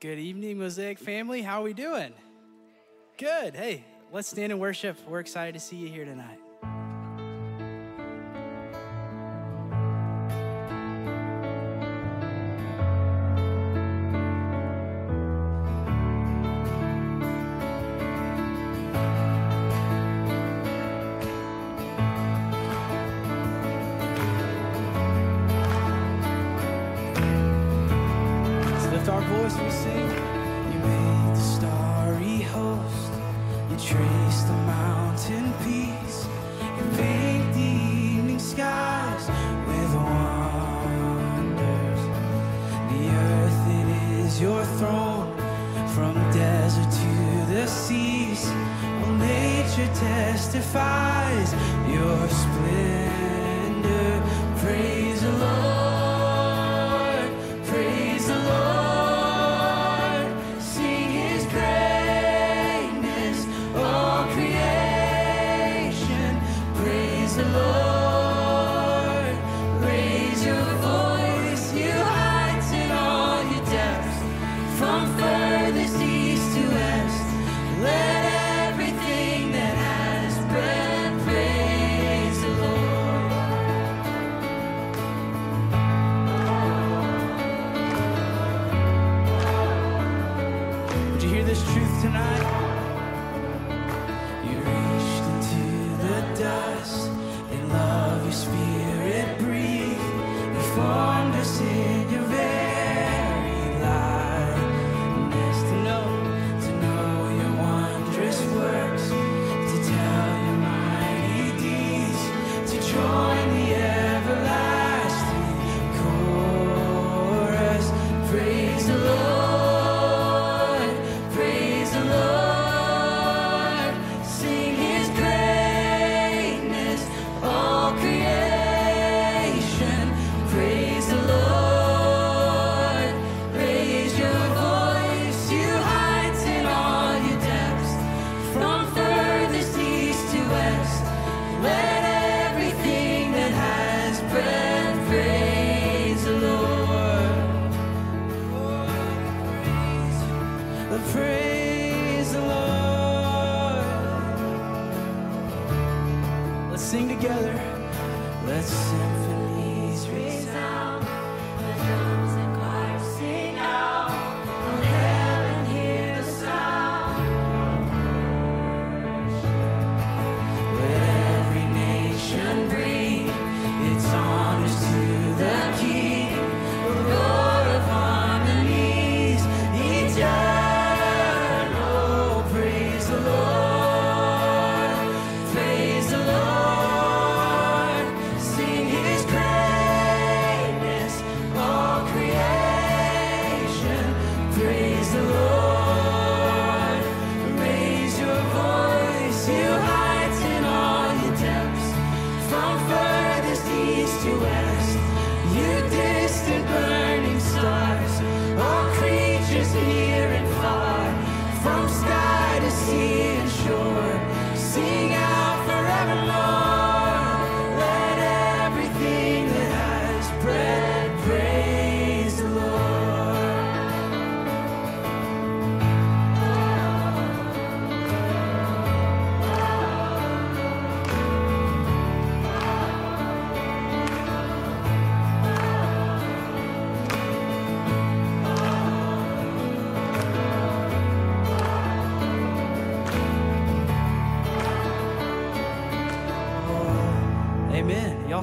Good evening, Mosaic family. How are we doing? Good. Hey, let's stand and worship. We're excited to see you here tonight.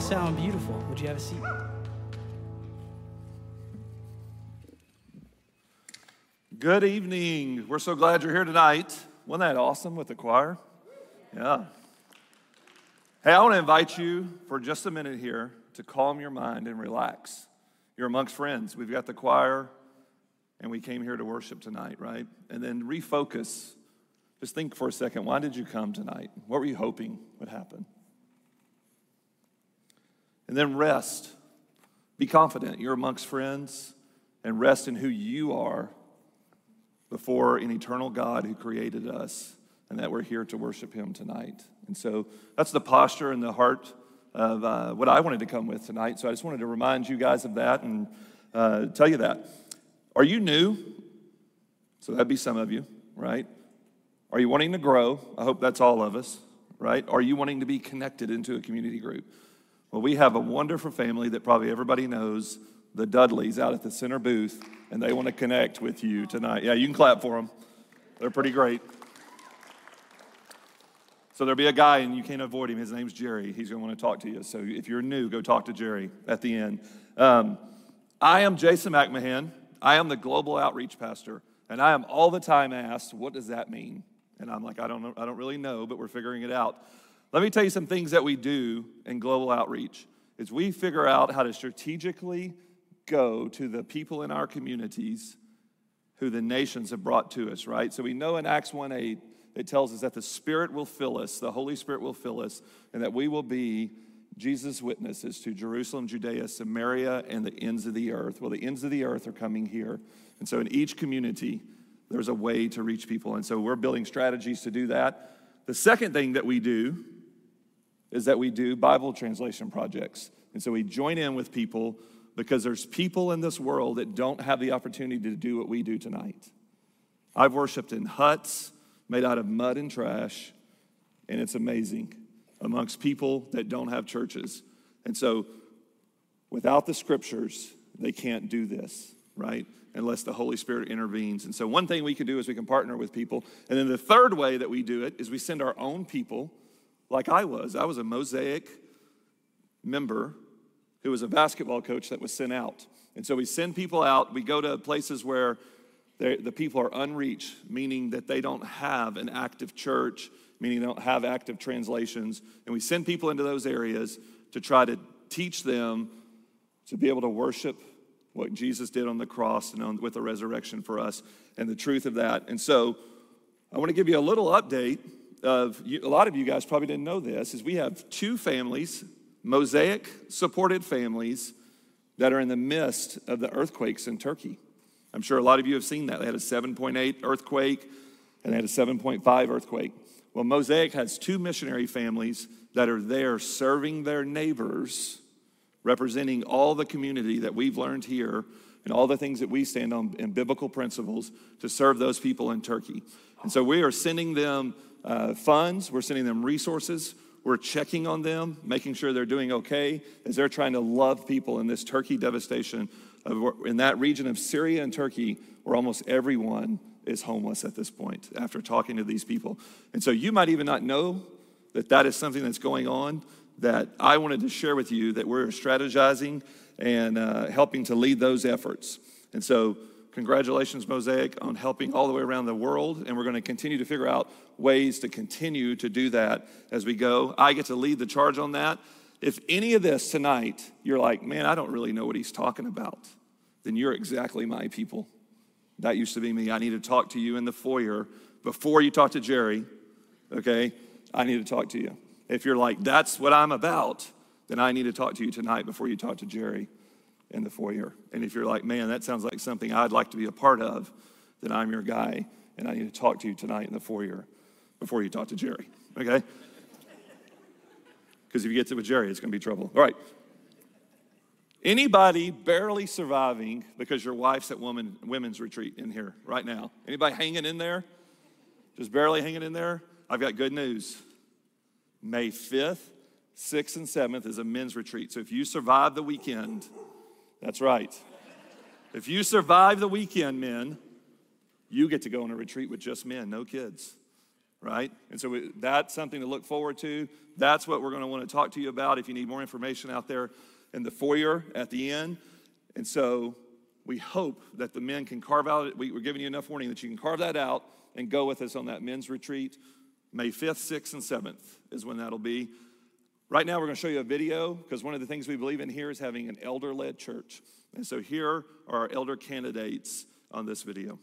Sound beautiful. Would you have a seat? Good evening. We're so glad you're here tonight. Wasn't that awesome with the choir? Yeah. Hey, I want to invite you for just a minute here to calm your mind and relax. You're amongst friends. We've got the choir, and we came here to worship tonight, right? And then refocus. Just think for a second why did you come tonight? What were you hoping would happen? And then rest. Be confident. You're amongst friends, and rest in who you are before an eternal God who created us and that we're here to worship him tonight. And so that's the posture and the heart of uh, what I wanted to come with tonight. So I just wanted to remind you guys of that and uh, tell you that. Are you new? So that'd be some of you, right? Are you wanting to grow? I hope that's all of us, right? Are you wanting to be connected into a community group? Well, we have a wonderful family that probably everybody knows, the Dudleys out at the center booth, and they want to connect with you tonight. Yeah, you can clap for them. They're pretty great. So there'll be a guy, and you can't avoid him. His name's Jerry. He's going to want to talk to you. So if you're new, go talk to Jerry at the end. Um, I am Jason McMahon. I am the global outreach pastor, and I am all the time asked, "What does that mean?" And I'm like, "I don't know. I don't really know, but we're figuring it out." Let me tell you some things that we do in global outreach. Is we figure out how to strategically go to the people in our communities who the nations have brought to us, right? So we know in Acts 1 8, it tells us that the Spirit will fill us, the Holy Spirit will fill us, and that we will be Jesus' witnesses to Jerusalem, Judea, Samaria, and the ends of the earth. Well, the ends of the earth are coming here. And so in each community, there's a way to reach people. And so we're building strategies to do that. The second thing that we do is that we do Bible translation projects. And so we join in with people because there's people in this world that don't have the opportunity to do what we do tonight. I've worshiped in huts made out of mud and trash, and it's amazing amongst people that don't have churches. And so, without the scriptures, they can't do this, right? Unless the Holy Spirit intervenes. And so, one thing we can do is we can partner with people. And then the third way that we do it is we send our own people, like I was. I was a Mosaic member who was a basketball coach that was sent out. And so we send people out, we go to places where the people are unreached, meaning that they don't have an active church, meaning they don't have active translations. And we send people into those areas to try to teach them to be able to worship what Jesus did on the cross and on, with the resurrection for us and the truth of that. And so I want to give you a little update of a lot of you guys probably didn't know this is we have two families, Mosaic supported families that are in the midst of the earthquakes in Turkey. I'm sure a lot of you have seen that. They had a 7.8 earthquake and they had a 7.5 earthquake. Well, Mosaic has two missionary families that are there serving their neighbors, representing all the community that we've learned here and all the things that we stand on in biblical principles to serve those people in Turkey. And so we are sending them uh, funds, we're sending them resources, we're checking on them, making sure they're doing okay as they're trying to love people in this Turkey devastation in that region of Syria and Turkey, where almost everyone is homeless at this point after talking to these people. And so you might even not know that that is something that's going on that I wanted to share with you that we're strategizing and uh, helping to lead those efforts. And so, congratulations, Mosaic, on helping all the way around the world. And we're going to continue to figure out ways to continue to do that as we go. I get to lead the charge on that. If any of this tonight, you're like, man, I don't really know what he's talking about, then you're exactly my people. That used to be me. I need to talk to you in the foyer before you talk to Jerry, okay? I need to talk to you. If you're like, that's what I'm about, then I need to talk to you tonight before you talk to Jerry in the foyer. And if you're like, man, that sounds like something I'd like to be a part of, then I'm your guy, and I need to talk to you tonight in the foyer before you talk to Jerry, okay? because if you get to with Jerry, it's going to be trouble. All right. Anybody barely surviving because your wife's at woman, women's retreat in here right now? Anybody hanging in there? Just barely hanging in there? I've got good news. May 5th, 6th, and 7th is a men's retreat. So if you survive the weekend, that's right. If you survive the weekend, men, you get to go on a retreat with just men, no kids right? And so we, that's something to look forward to. That's what we're going to want to talk to you about if you need more information out there in the foyer at the end. And so we hope that the men can carve out, we, we're giving you enough warning that you can carve that out and go with us on that men's retreat. May 5th, 6th, and 7th is when that'll be. Right now, we're going to show you a video because one of the things we believe in here is having an elder led church. And so here are our elder candidates on this video.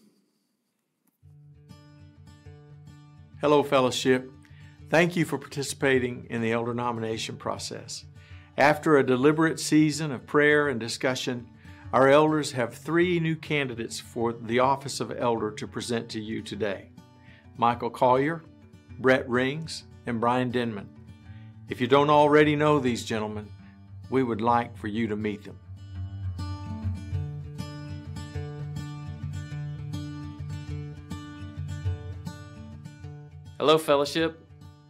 Hello, fellowship. Thank you for participating in the elder nomination process. After a deliberate season of prayer and discussion, our elders have three new candidates for the office of elder to present to you today Michael Collier, Brett Rings, and Brian Denman. If you don't already know these gentlemen, we would like for you to meet them. Hello, Fellowship.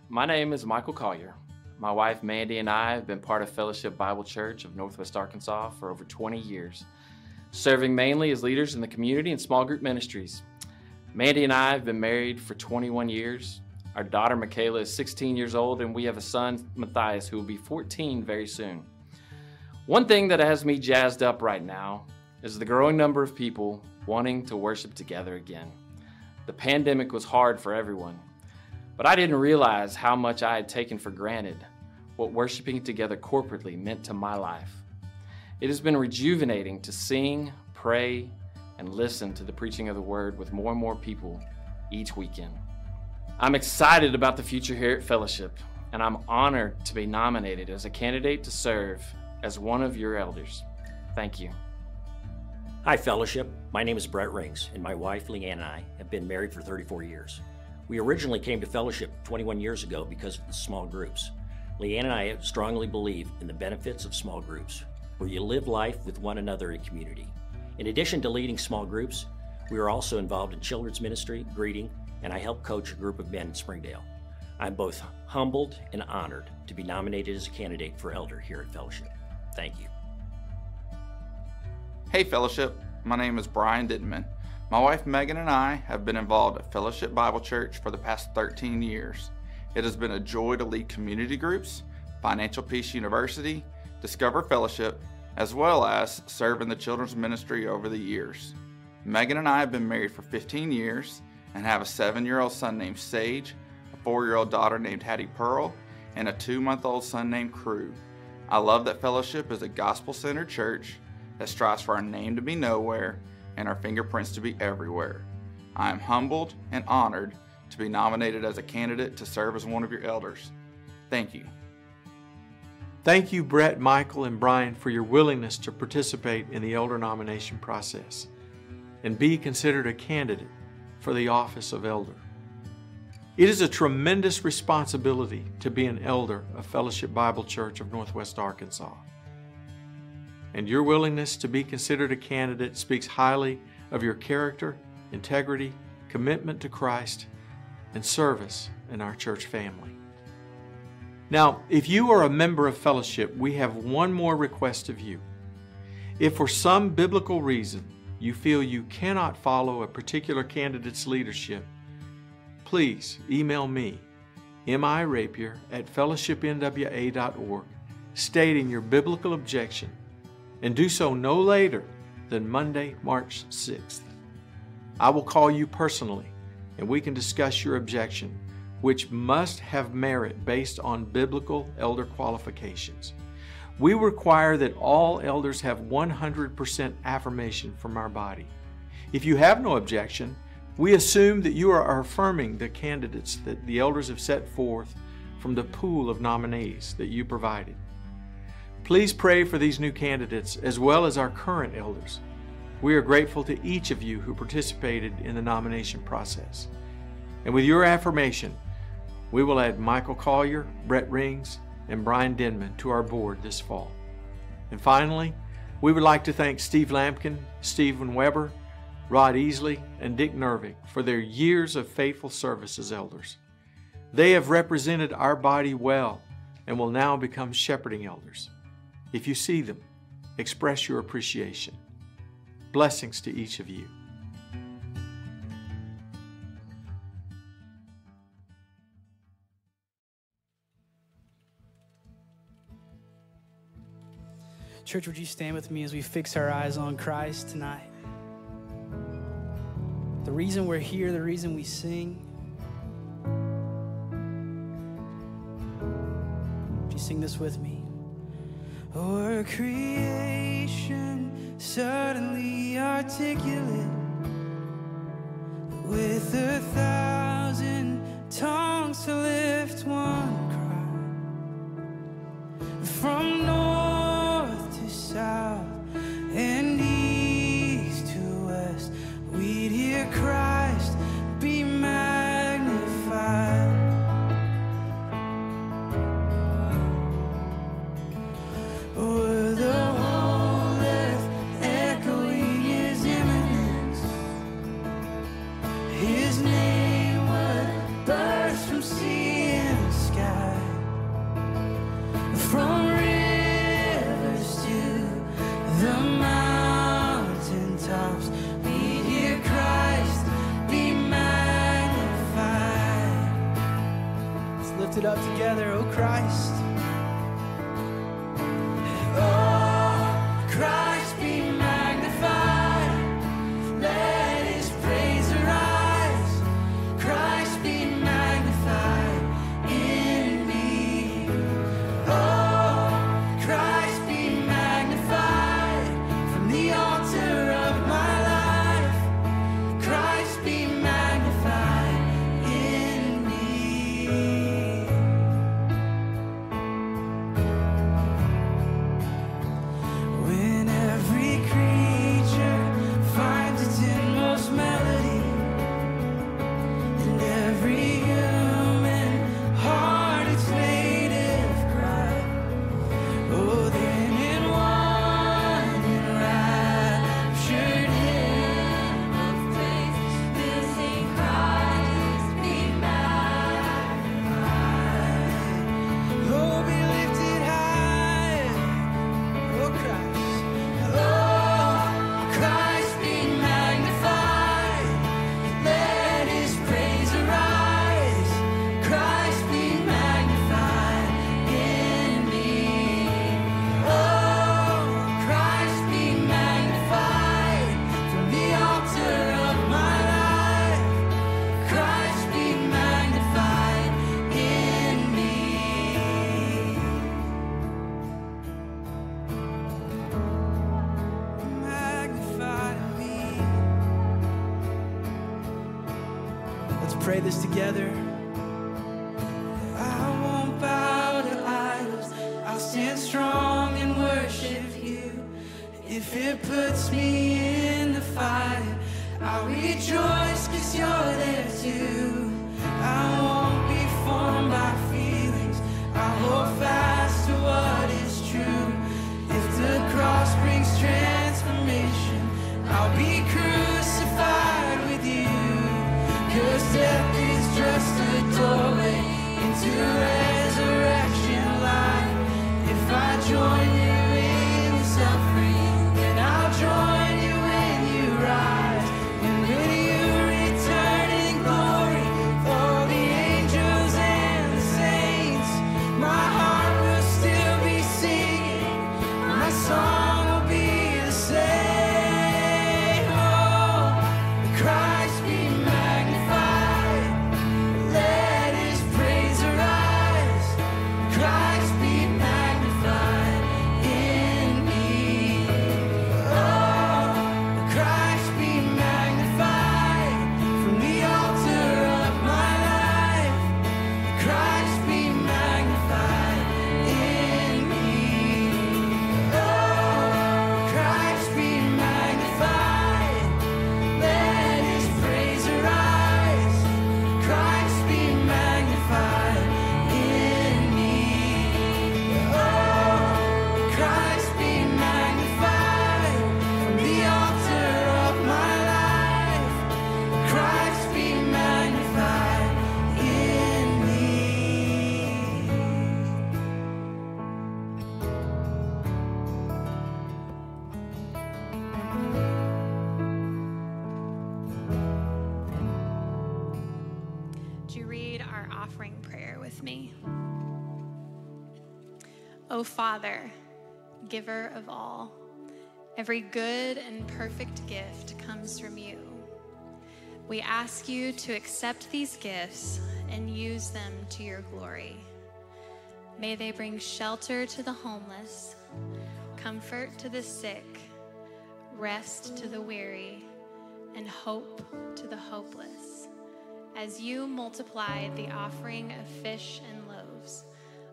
My name is Michael Collier. My wife Mandy and I have been part of Fellowship Bible Church of Northwest Arkansas for over 20 years, serving mainly as leaders in the community and small group ministries. Mandy and I have been married for 21 years. Our daughter Michaela is 16 years old, and we have a son, Matthias, who will be 14 very soon. One thing that has me jazzed up right now is the growing number of people wanting to worship together again. The pandemic was hard for everyone, but I didn't realize how much I had taken for granted what worshiping together corporately meant to my life. It has been rejuvenating to sing, pray, and listen to the preaching of the word with more and more people each weekend. I'm excited about the future here at Fellowship, and I'm honored to be nominated as a candidate to serve as one of your elders. Thank you. Hi, Fellowship. My name is Brett Rings, and my wife, Leanne, and I have been married for 34 years. We originally came to Fellowship 21 years ago because of the small groups. Leanne and I strongly believe in the benefits of small groups, where you live life with one another in community. In addition to leading small groups, we are also involved in children's ministry, greeting, and I help coach a group of men in Springdale. I'm both humbled and honored to be nominated as a candidate for elder here at Fellowship. Thank you. Hey, Fellowship. My name is Brian Ditman. My wife Megan and I have been involved at Fellowship Bible Church for the past 13 years. It has been a joy to lead community groups, Financial Peace University, Discover Fellowship, as well as serve in the children's ministry over the years. Megan and I have been married for 15 years and have a seven year old son named Sage, a four year old daughter named Hattie Pearl, and a two month old son named Crew. I love that Fellowship is a gospel centered church that strives for our name to be nowhere and our fingerprints to be everywhere. I am humbled and honored to be nominated as a candidate to serve as one of your elders. Thank you. Thank you, Brett, Michael, and Brian, for your willingness to participate in the elder nomination process and be considered a candidate for the office of elder. It is a tremendous responsibility to be an elder of Fellowship Bible Church of Northwest Arkansas. And your willingness to be considered a candidate speaks highly of your character, integrity, commitment to Christ, and service in our church family. Now, if you are a member of fellowship, we have one more request of you. If for some biblical reason you feel you cannot follow a particular candidate's leadership, please email me, mirapier at fellowshipnwa.org, stating your biblical objection, and do so no later than Monday, March 6th. I will call you personally and we can discuss your objection, which must have merit based on biblical elder qualifications. We require that all elders have 100% affirmation from our body. If you have no objection, we assume that you are affirming the candidates that the elders have set forth from the pool of nominees that you provided. Please pray for these new candidates as well as our current elders. We are grateful to each of you who participated in the nomination process. And with your affirmation, we will add Michael Collier, Brett Rings, and Brian Denman to our board this fall. And finally, we would like to thank Steve Lampkin, Stephen Weber, Rod Easley, and Dick Nervig for their years of faithful service as elders. They have represented our body well and will now become shepherding elders. If you see them, express your appreciation. Blessings to each of you. Church, would you stand with me as we fix our eyes on Christ tonight? The reason we're here, the reason we sing. Would you sing this with me? Or creation suddenly articulate with a thousand tongues to lift one offering prayer with me. O oh, Father, giver of all, every good and perfect gift comes from you. We ask you to accept these gifts and use them to your glory. May they bring shelter to the homeless, comfort to the sick, rest to the weary, and hope to the hopeless. As you multiply the offering of fish and loaves,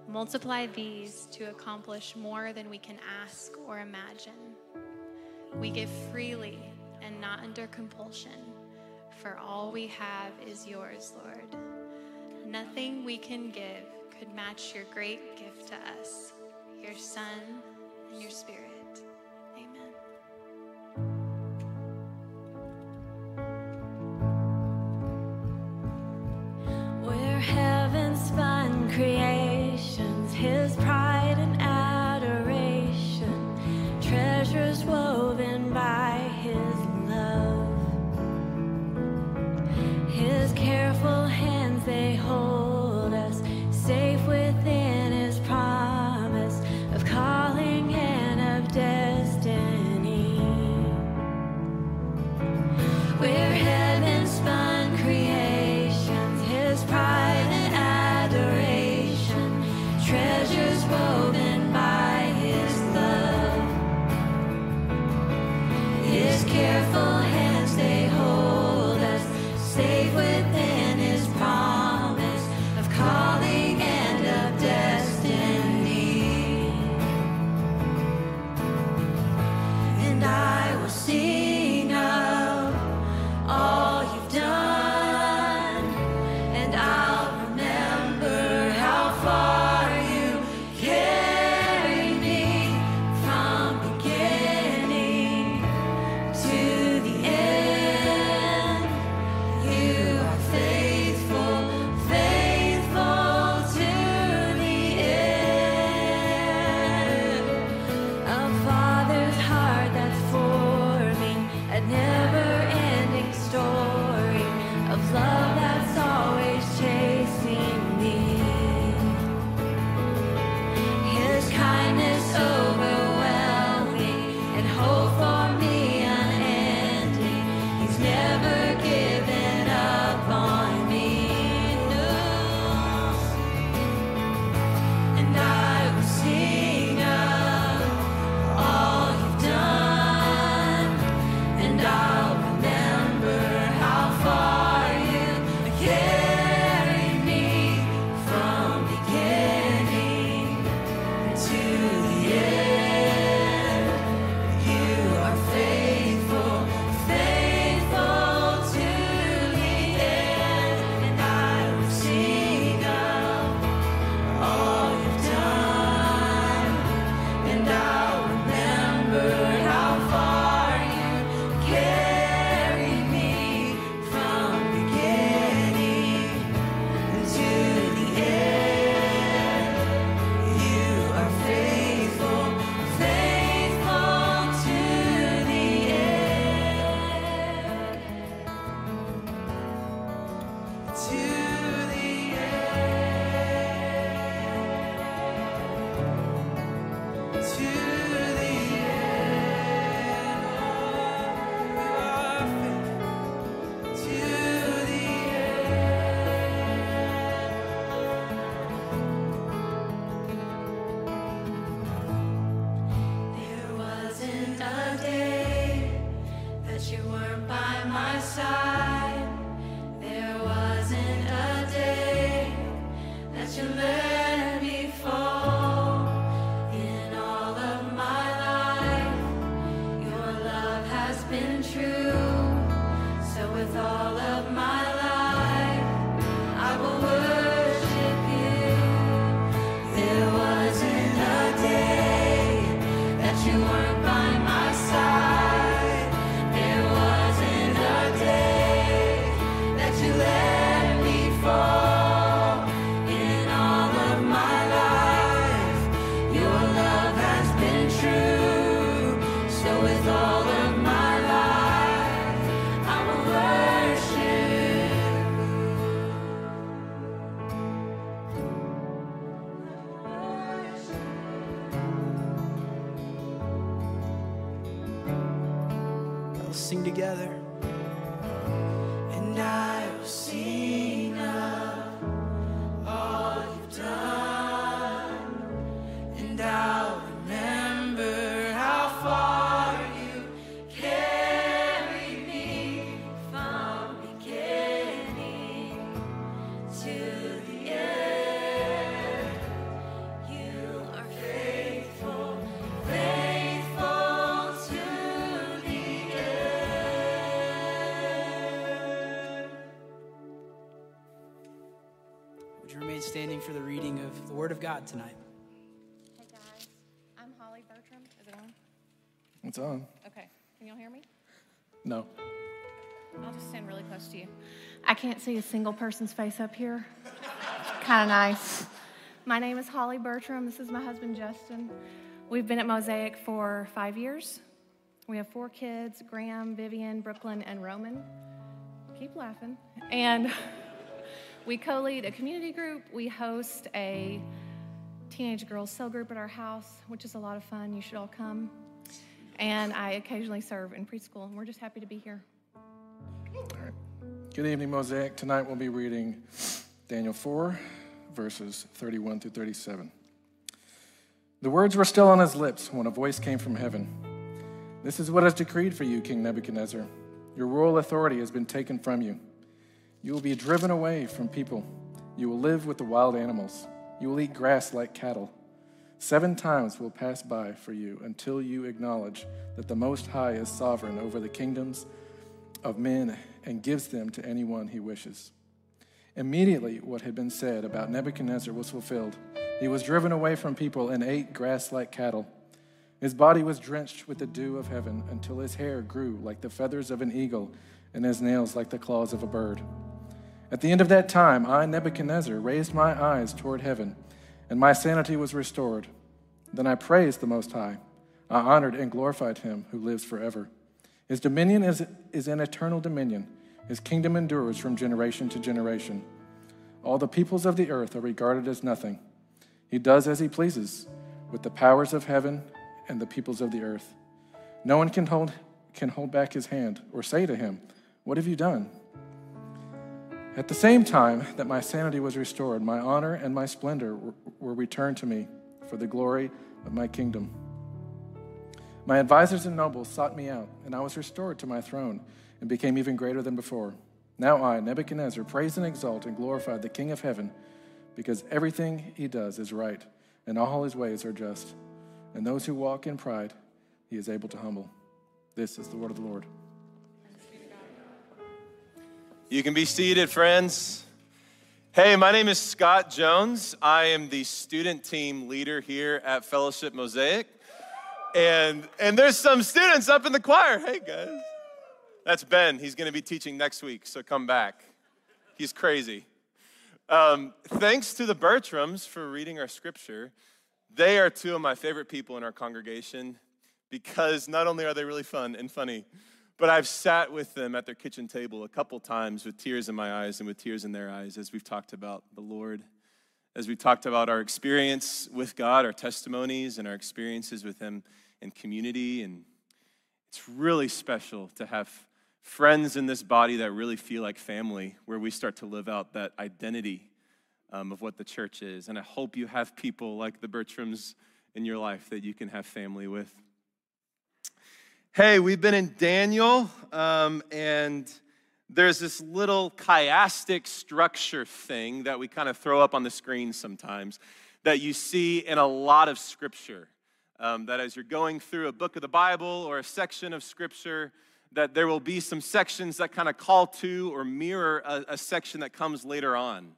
multiply these to accomplish more than we can ask or imagine. We give freely and not under compulsion, for all we have is yours, Lord. Nothing we can give could match your great gift to us, your Son and your Spirit. Word of God tonight? Hey guys, I'm Holly Bertram. Is it on? It's on. Okay. Can y'all hear me? No. I'll just stand really close to you. I can't see a single person's face up here. kind of nice. My name is Holly Bertram. This is my husband, Justin. We've been at Mosaic for five years. We have four kids Graham, Vivian, Brooklyn, and Roman. Keep laughing. And we co lead a community group. We host a teenage girls cell group at our house, which is a lot of fun. You should all come. And I occasionally serve in preschool, and we're just happy to be here. All right. Good evening, Mosaic. Tonight we'll be reading Daniel 4, verses 31 through 37. The words were still on his lips when a voice came from heaven. This is what is decreed for you, King Nebuchadnezzar. Your royal authority has been taken from you. You will be driven away from people. You will live with the wild animals. You will eat grass like cattle. Seven times will pass by for you until you acknowledge that the Most High is sovereign over the kingdoms of men and gives them to anyone he wishes. Immediately, what had been said about Nebuchadnezzar was fulfilled. He was driven away from people and ate grass like cattle. His body was drenched with the dew of heaven until his hair grew like the feathers of an eagle and his nails like the claws of a bird. At the end of that time, I, Nebuchadnezzar, raised my eyes toward heaven, and my sanity was restored. Then I praised the Most High. I honored and glorified him who lives forever. His dominion is, is an eternal dominion. His kingdom endures from generation to generation. All the peoples of the earth are regarded as nothing. He does as he pleases with the powers of heaven and the peoples of the earth. No one can hold, can hold back his hand or say to him, What have you done? At the same time that my sanity was restored, my honor and my splendor were, returned to me for the glory of my kingdom. My advisors and nobles sought me out, and I was restored to my throne and became even greater than before. Now I, Nebuchadnezzar, praise and exalt and glorify the King of heaven, because everything he does is right, and all his ways are just. And those who walk in pride, he is able to humble. This is the word of the Lord. You can be seated, friends. Hey, my name is Scott Jones. I am the student team leader here at Fellowship Mosaic. And, and there's some students up in the choir. Hey, guys. That's Ben. He's going to be teaching next week, so come back. He's crazy. Um, thanks to the Bertrams for reading our scripture. They are two of my favorite people in our congregation because not only are they really fun and funny, but I've sat with them at their kitchen table a couple times with tears in my eyes and with tears in their eyes as we've talked about the Lord, as we've talked about our experience with God, our testimonies, and our experiences with Him in community. And it's really special to have friends in this body that really feel like family, where we start to live out that identity um, of what the church is. And I hope you have people like the Bertrams in your life that you can have family with. Hey, we've been in Daniel, um, and there's this little chiastic structure thing that we kind of throw up on the screen sometimes that you see in a lot of scripture. Um, that as you're going through a book of the Bible or a section of scripture, that there will be some sections that kind of call to or mirror a, a section that comes later on,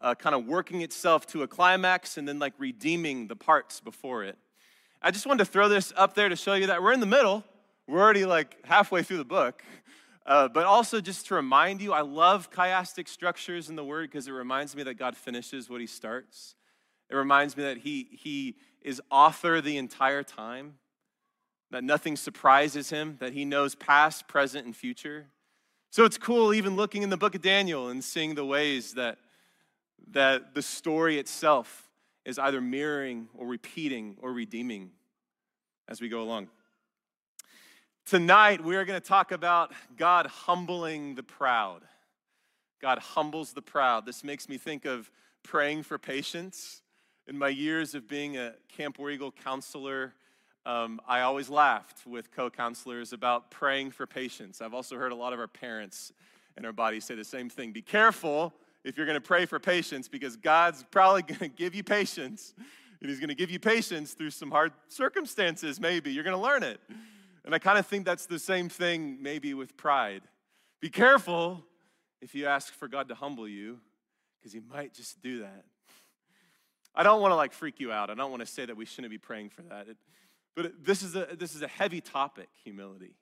uh, kind of working itself to a climax and then like redeeming the parts before it. I just wanted to throw this up there to show you that we're in the middle we're already like halfway through the book. Uh, but also just to remind you, I love chiastic structures in the word because it reminds me that God finishes what he starts. It reminds me that he, he is author the entire time, that nothing surprises him, that he knows past, present, and future. So it's cool even looking in the book of Daniel and seeing the ways that, that the story itself is either mirroring or repeating or redeeming as we go along. Tonight, we are going to talk about God humbling the proud. God humbles the proud. This makes me think of praying for patience. In my years of being a Camp Eagle counselor, um, I always laughed with co counselors about praying for patience. I've also heard a lot of our parents and our bodies say the same thing. Be careful if you're going to pray for patience because God's probably going to give you patience. And He's going to give you patience through some hard circumstances, maybe. You're going to learn it. And I kind of think that's the same thing maybe with pride. Be careful if you ask for God to humble you, because He might just do that. I don't want to like freak you out. I don't want to say that we shouldn't be praying for that. It, but it, this is, a, this is a heavy topic, humility,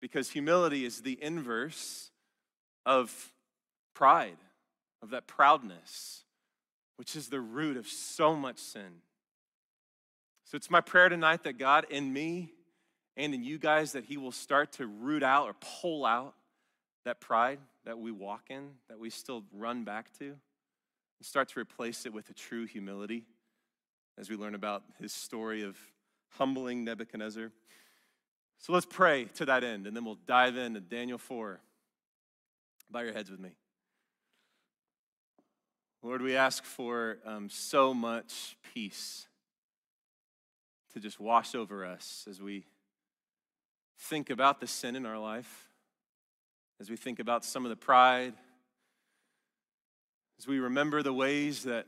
because humility is the inverse of pride, of that proudness, which is the root of so much sin. So it's my prayer tonight that God in me and in you guys that He will start to root out or pull out that pride that we walk in, that we still run back to, and start to replace it with a true humility as we learn about his story of humbling Nebuchadnezzar. So let's pray to that end, and then we'll dive into Daniel 4. Bow your heads with me. Lord, we ask for um, so much peace to just wash over us as we think about the sin in our life, as we think about some of the pride, as we remember the ways that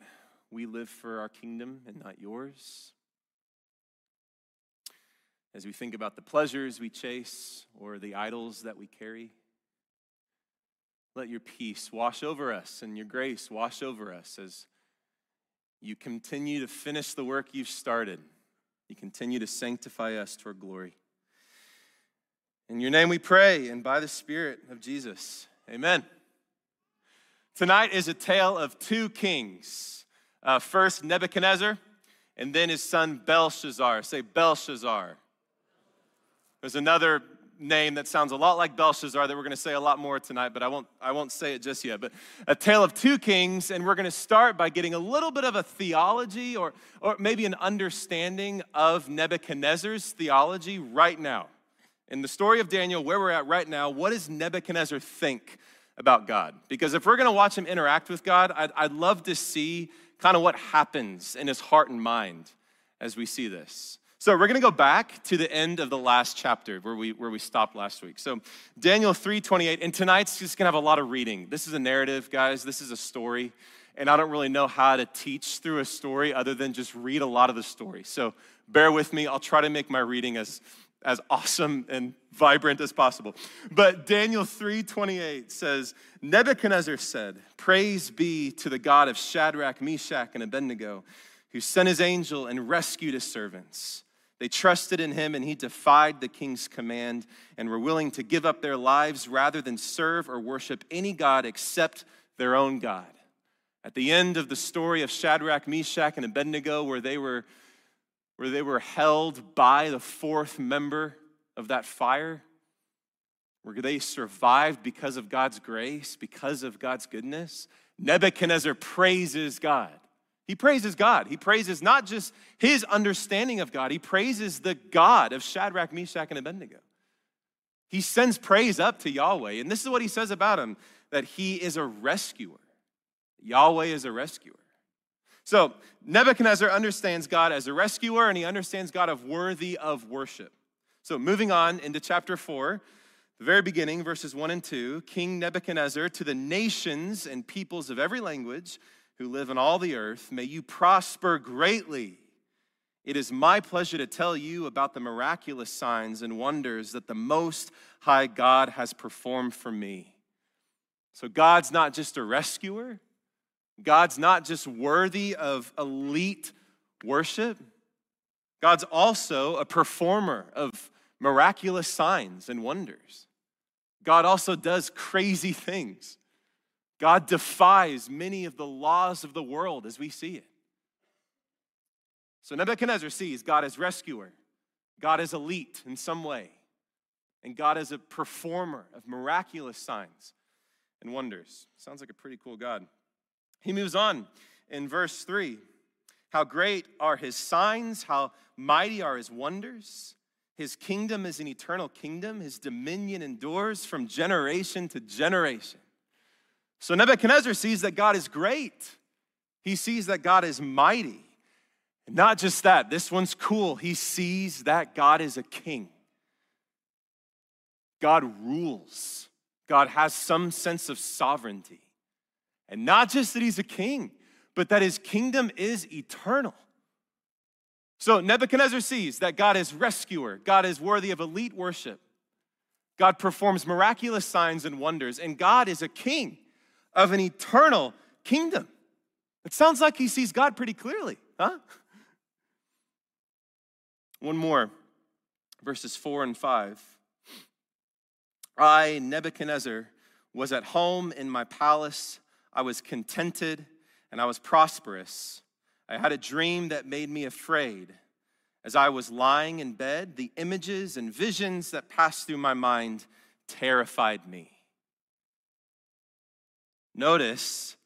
we live for our kingdom and not yours, as we think about the pleasures we chase or the idols that we carry. Let your peace wash over us and your grace wash over us as you continue to finish the work you've started. You continue to sanctify us toward glory. In your name we pray, and by the Spirit of Jesus. Amen. Tonight is a tale of two kings. Uh, first, Nebuchadnezzar, and then his son Belshazzar. Say Belshazzar. There's another name that sounds a lot like Belshazzar that we're going to say a lot more tonight, but I won't, I won't say it just yet. But a tale of two kings, and we're going to start by getting a little bit of a theology or, or maybe an understanding of Nebuchadnezzar's theology right now in the story of Daniel, where we're at right now, what does Nebuchadnezzar think about God? Because if we're going to watch him interact with God, I'd, I'd love to see kind of what happens in his heart and mind as we see this. So we're going to go back to the end of the last chapter where we where we stopped last week. So Daniel 3:28 and tonight's just going to have a lot of reading. This is a narrative, guys. This is a story. And I don't really know how to teach through a story other than just read a lot of the story. So bear with me. I'll try to make my reading as as awesome and vibrant as possible. But Daniel 3:28 says, Nebuchadnezzar said, "Praise be to the God of Shadrach, Meshach, and Abednego, who sent his angel and rescued his servants." They trusted in him and he defied the king's command and were willing to give up their lives rather than serve or worship any god except their own God. At the end of the story of Shadrach, Meshach, and Abednego, where they were where they were held by the fourth member of that fire, where they survived because of God's grace, because of God's goodness, Nebuchadnezzar praises God. He praises God. He praises not just his understanding of God, he praises the God of Shadrach, Meshach, and Abednego. He sends praise up to Yahweh. And this is what he says about him that he is a rescuer. Yahweh is a rescuer. So Nebuchadnezzar understands God as a rescuer and he understands God of worthy of worship. So moving on into chapter 4, the very beginning, verses 1 and 2 King Nebuchadnezzar, to the nations and peoples of every language who live on all the earth, may you prosper greatly. It is my pleasure to tell you about the miraculous signs and wonders that the Most High God has performed for me. So, God's not just a rescuer, God's not just worthy of elite worship, God's also a performer of miraculous signs and wonders. God also does crazy things. God defies many of the laws of the world as we see it. So Nebuchadnezzar sees God as rescuer, God as elite in some way, and God as a performer of miraculous signs and wonders. Sounds like a pretty cool God. He moves on in verse 3. How great are his signs, how mighty are his wonders. His kingdom is an eternal kingdom, his dominion endures from generation to generation. So Nebuchadnezzar sees that God is great, he sees that God is mighty. And not just that, this one's cool. He sees that God is a king. God rules. God has some sense of sovereignty. And not just that he's a king, but that his kingdom is eternal. So Nebuchadnezzar sees that God is rescuer, God is worthy of elite worship. God performs miraculous signs and wonders, and God is a king of an eternal kingdom. It sounds like he sees God pretty clearly, huh? One more, verses four and five. I, Nebuchadnezzar, was at home in my palace I was contented and I was prosperous. I had a dream that made me afraid. As I was lying in bed, the images and visions that passed through my mind terrified me. Notice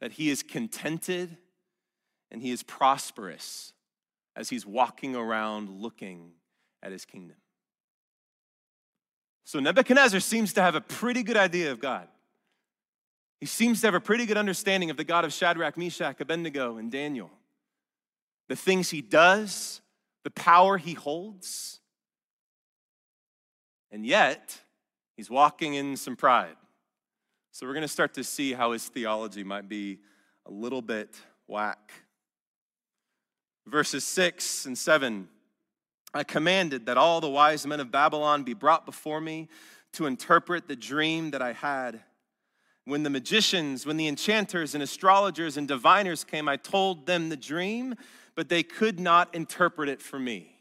that he is contented and he is prosperous as he's walking around looking at his kingdom. So Nebuchadnezzar seems to have a pretty good idea of God. He seems to have a pretty good understanding of the God of Shadrach, Meshach, Abednego, and Daniel. The things he does, the power he holds. And yet, he's walking in some pride. So we're going to start to see how his theology might be a little bit whack. Verses 6 and 7 I commanded that all the wise men of Babylon be brought before me to interpret the dream that I had. When the magicians, when the enchanters and astrologers and diviners came, I told them the dream, but they could not interpret it for me.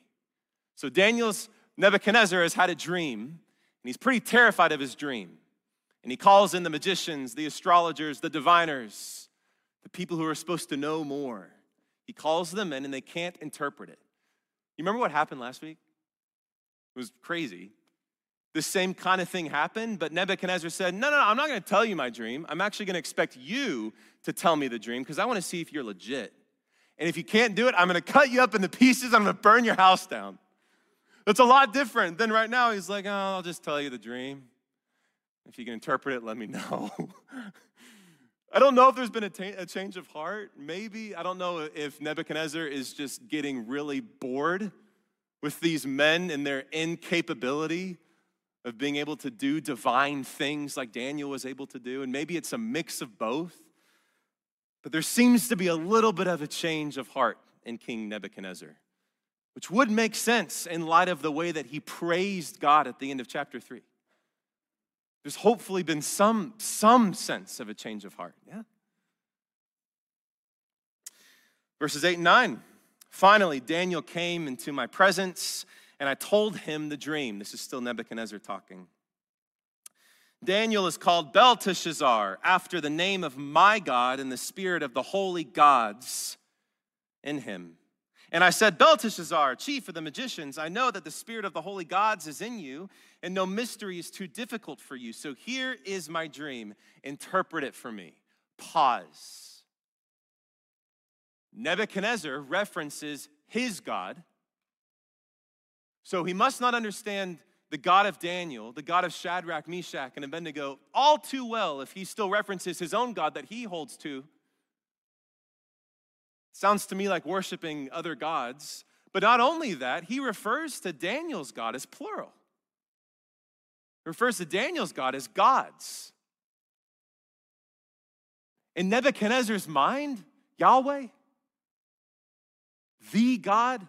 So Daniel's Nebuchadnezzar has had a dream, and he's pretty terrified of his dream. And he calls in the magicians, the astrologers, the diviners, the people who are supposed to know more. He calls them in, and they can't interpret it. You remember what happened last week? It was crazy the same kind of thing happened, but Nebuchadnezzar said, No, no, no, I'm not gonna tell you my dream. I'm actually gonna expect you to tell me the dream because I wanna see if you're legit. And if you can't do it, I'm gonna cut you up into pieces, I'm gonna burn your house down. That's a lot different than right now. He's like, Oh, I'll just tell you the dream. If you can interpret it, let me know. I don't know if there's been a, ta- a change of heart. Maybe. I don't know if Nebuchadnezzar is just getting really bored with these men and their incapability of being able to do divine things like Daniel was able to do. And maybe it's a mix of both. But there seems to be a little bit of a change of heart in King Nebuchadnezzar, which would make sense in light of the way that he praised God at the end of chapter 3. There's hopefully been some, some sense of a change of heart. Yeah? Verses 8 and 9. Finally, Daniel came into my presence and I told him the dream. This is still Nebuchadnezzar talking. Daniel is called Belteshazzar after the name of my God and the spirit of the holy gods in him. And I said, Belteshazzar, chief of the magicians, I know that the spirit of the holy gods is in you, and no mystery is too difficult for you. So here is my dream. Interpret it for me. Pause. Nebuchadnezzar references his God. So he must not understand the God of Daniel, the God of Shadrach, Meshach, and Abednego all too well if he still references his own God that he holds to. Sounds to me like worshiping other gods. But not only that, he refers to Daniel's God as plural. He refers to Daniel's God as gods. In Nebuchadnezzar's mind, Yahweh, the God,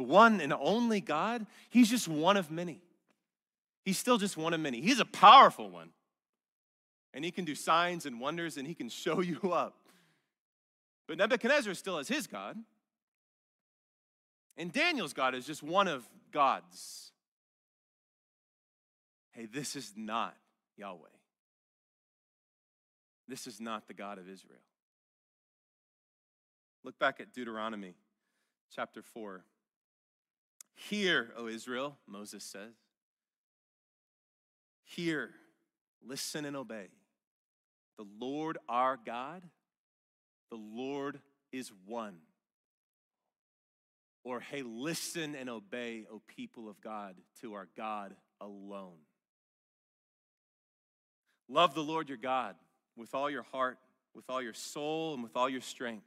the one and only God, he's just one of many. He's still just one of many. He's a powerful one. And he can do signs and wonders and he can show you up. But Nebuchadnezzar still has his God. And Daniel's God is just one of God's. Hey, this is not Yahweh. This is not the God of Israel. Look back at Deuteronomy chapter 4. Hear, O Israel, Moses says. Hear, listen, and obey. The Lord our God, the Lord is one. Or, hey, listen and obey, O people of God, to our God alone. Love the Lord your God with all your heart, with all your soul, and with all your strength.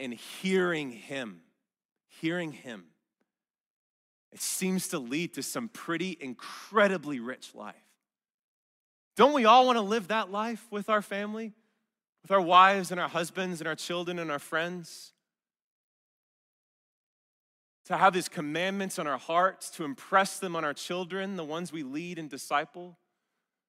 and hearing Him, hearing Him, it seems to lead to some pretty incredibly rich life. Don't we all want to live that life with our family, with our wives and our husbands and our children and our friends? to have these commandments on our hearts, to impress them on our children, the ones we lead and disciple,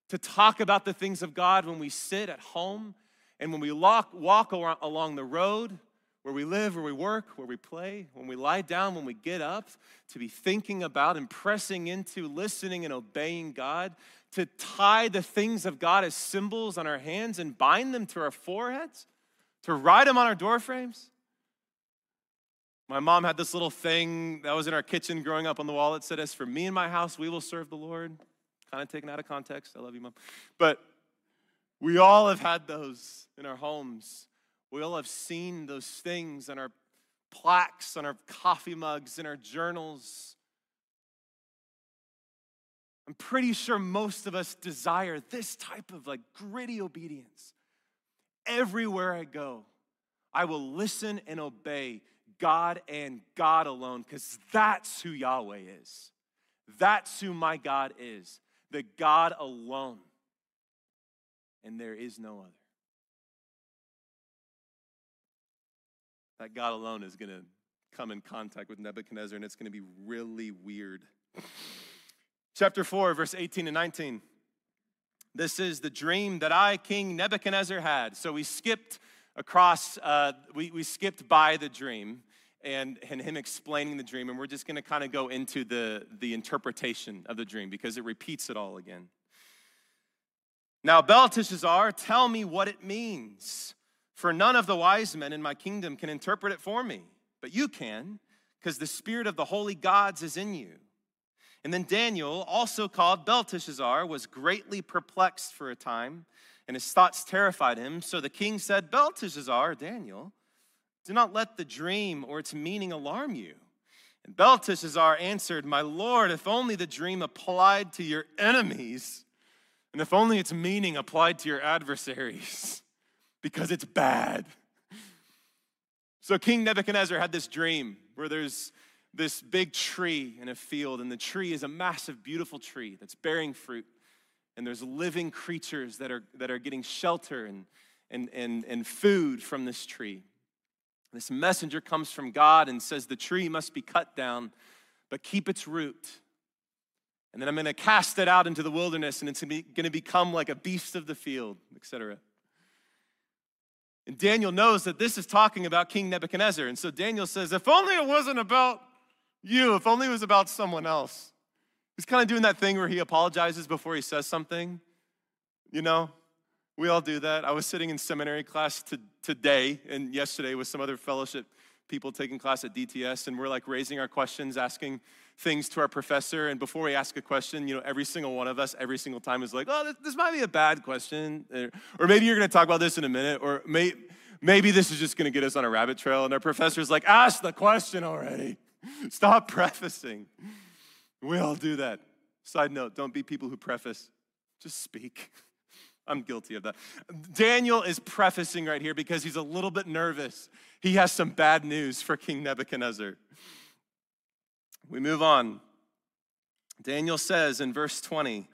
to talk about the things of God when we sit at home and when we walk, walk along the road where we live, where we work, where we play, when we lie down, when we get up, to be thinking about and pressing into listening and obeying God, to tie the things of God as symbols on our hands and bind them to our foreheads, to write them on our door frames. My mom had this little thing that was in our kitchen growing up on the wall that said, As for me and my house, we will serve the Lord. Kind of taken out of context. I love you, mom. But we all have had those in our homes. We all have seen those things on our plaques, on our coffee mugs, in our journals. I'm pretty sure most of us desire this type of like gritty obedience. Everywhere I go, I will listen and obey God and God alone, because that's who Yahweh is. That's who my God is, the God alone. And there is no other. That God alone is going to come in contact with Nebuchadnezzar, and it's going to be really weird. Chapter 4, verse 18 and 19. This is the dream that I, King Nebuchadnezzar, had. So we skipped across, uh, we, we skipped by the dream and, and him explaining the dream. And we're just going to kind of go into the, the interpretation of the dream because it repeats it all again. Now, Belteshazzar, tell me what it means, for none of the wise men in my kingdom can interpret it for me, but you can, because the spirit of the holy gods is in you. And then Daniel, also called Belteshazzar, was greatly perplexed for a time, and his thoughts terrified him. So the king said, Belteshazzar, Daniel, do not let the dream or its meaning alarm you. And Belteshazzar answered, My Lord, if only the dream applied to your enemies, and if only its meaning applied to your adversaries, because it's bad. So King Nebuchadnezzar had this dream where there's this big tree in a field, and the tree is a massive, beautiful tree that's bearing fruit. And there's living creatures that are, that are getting shelter and, and, and, and food from this tree. This messenger comes from God and says, The tree must be cut down, but keep its root. And then I'm going to cast it out into the wilderness and it's going to become like a beast of the field, etc. And Daniel knows that this is talking about King Nebuchadnezzar. And so Daniel says, If only it wasn't about you, if only it was about someone else. He's kind of doing that thing where he apologizes before he says something. You know, we all do that. I was sitting in seminary class to, today and yesterday with some other fellowship people taking class at DTS, and we're like raising our questions, asking things to our professor. And before we ask a question, you know, every single one of us, every single time is like, oh, this, this might be a bad question. Or maybe you're going to talk about this in a minute. Or may, maybe this is just going to get us on a rabbit trail. And our professor's like, ask the question already. Stop prefacing. We all do that. Side note, don't be people who preface, just speak. I'm guilty of that. Daniel is prefacing right here because he's a little bit nervous. He has some bad news for King Nebuchadnezzar. We move on. Daniel says in verse 20,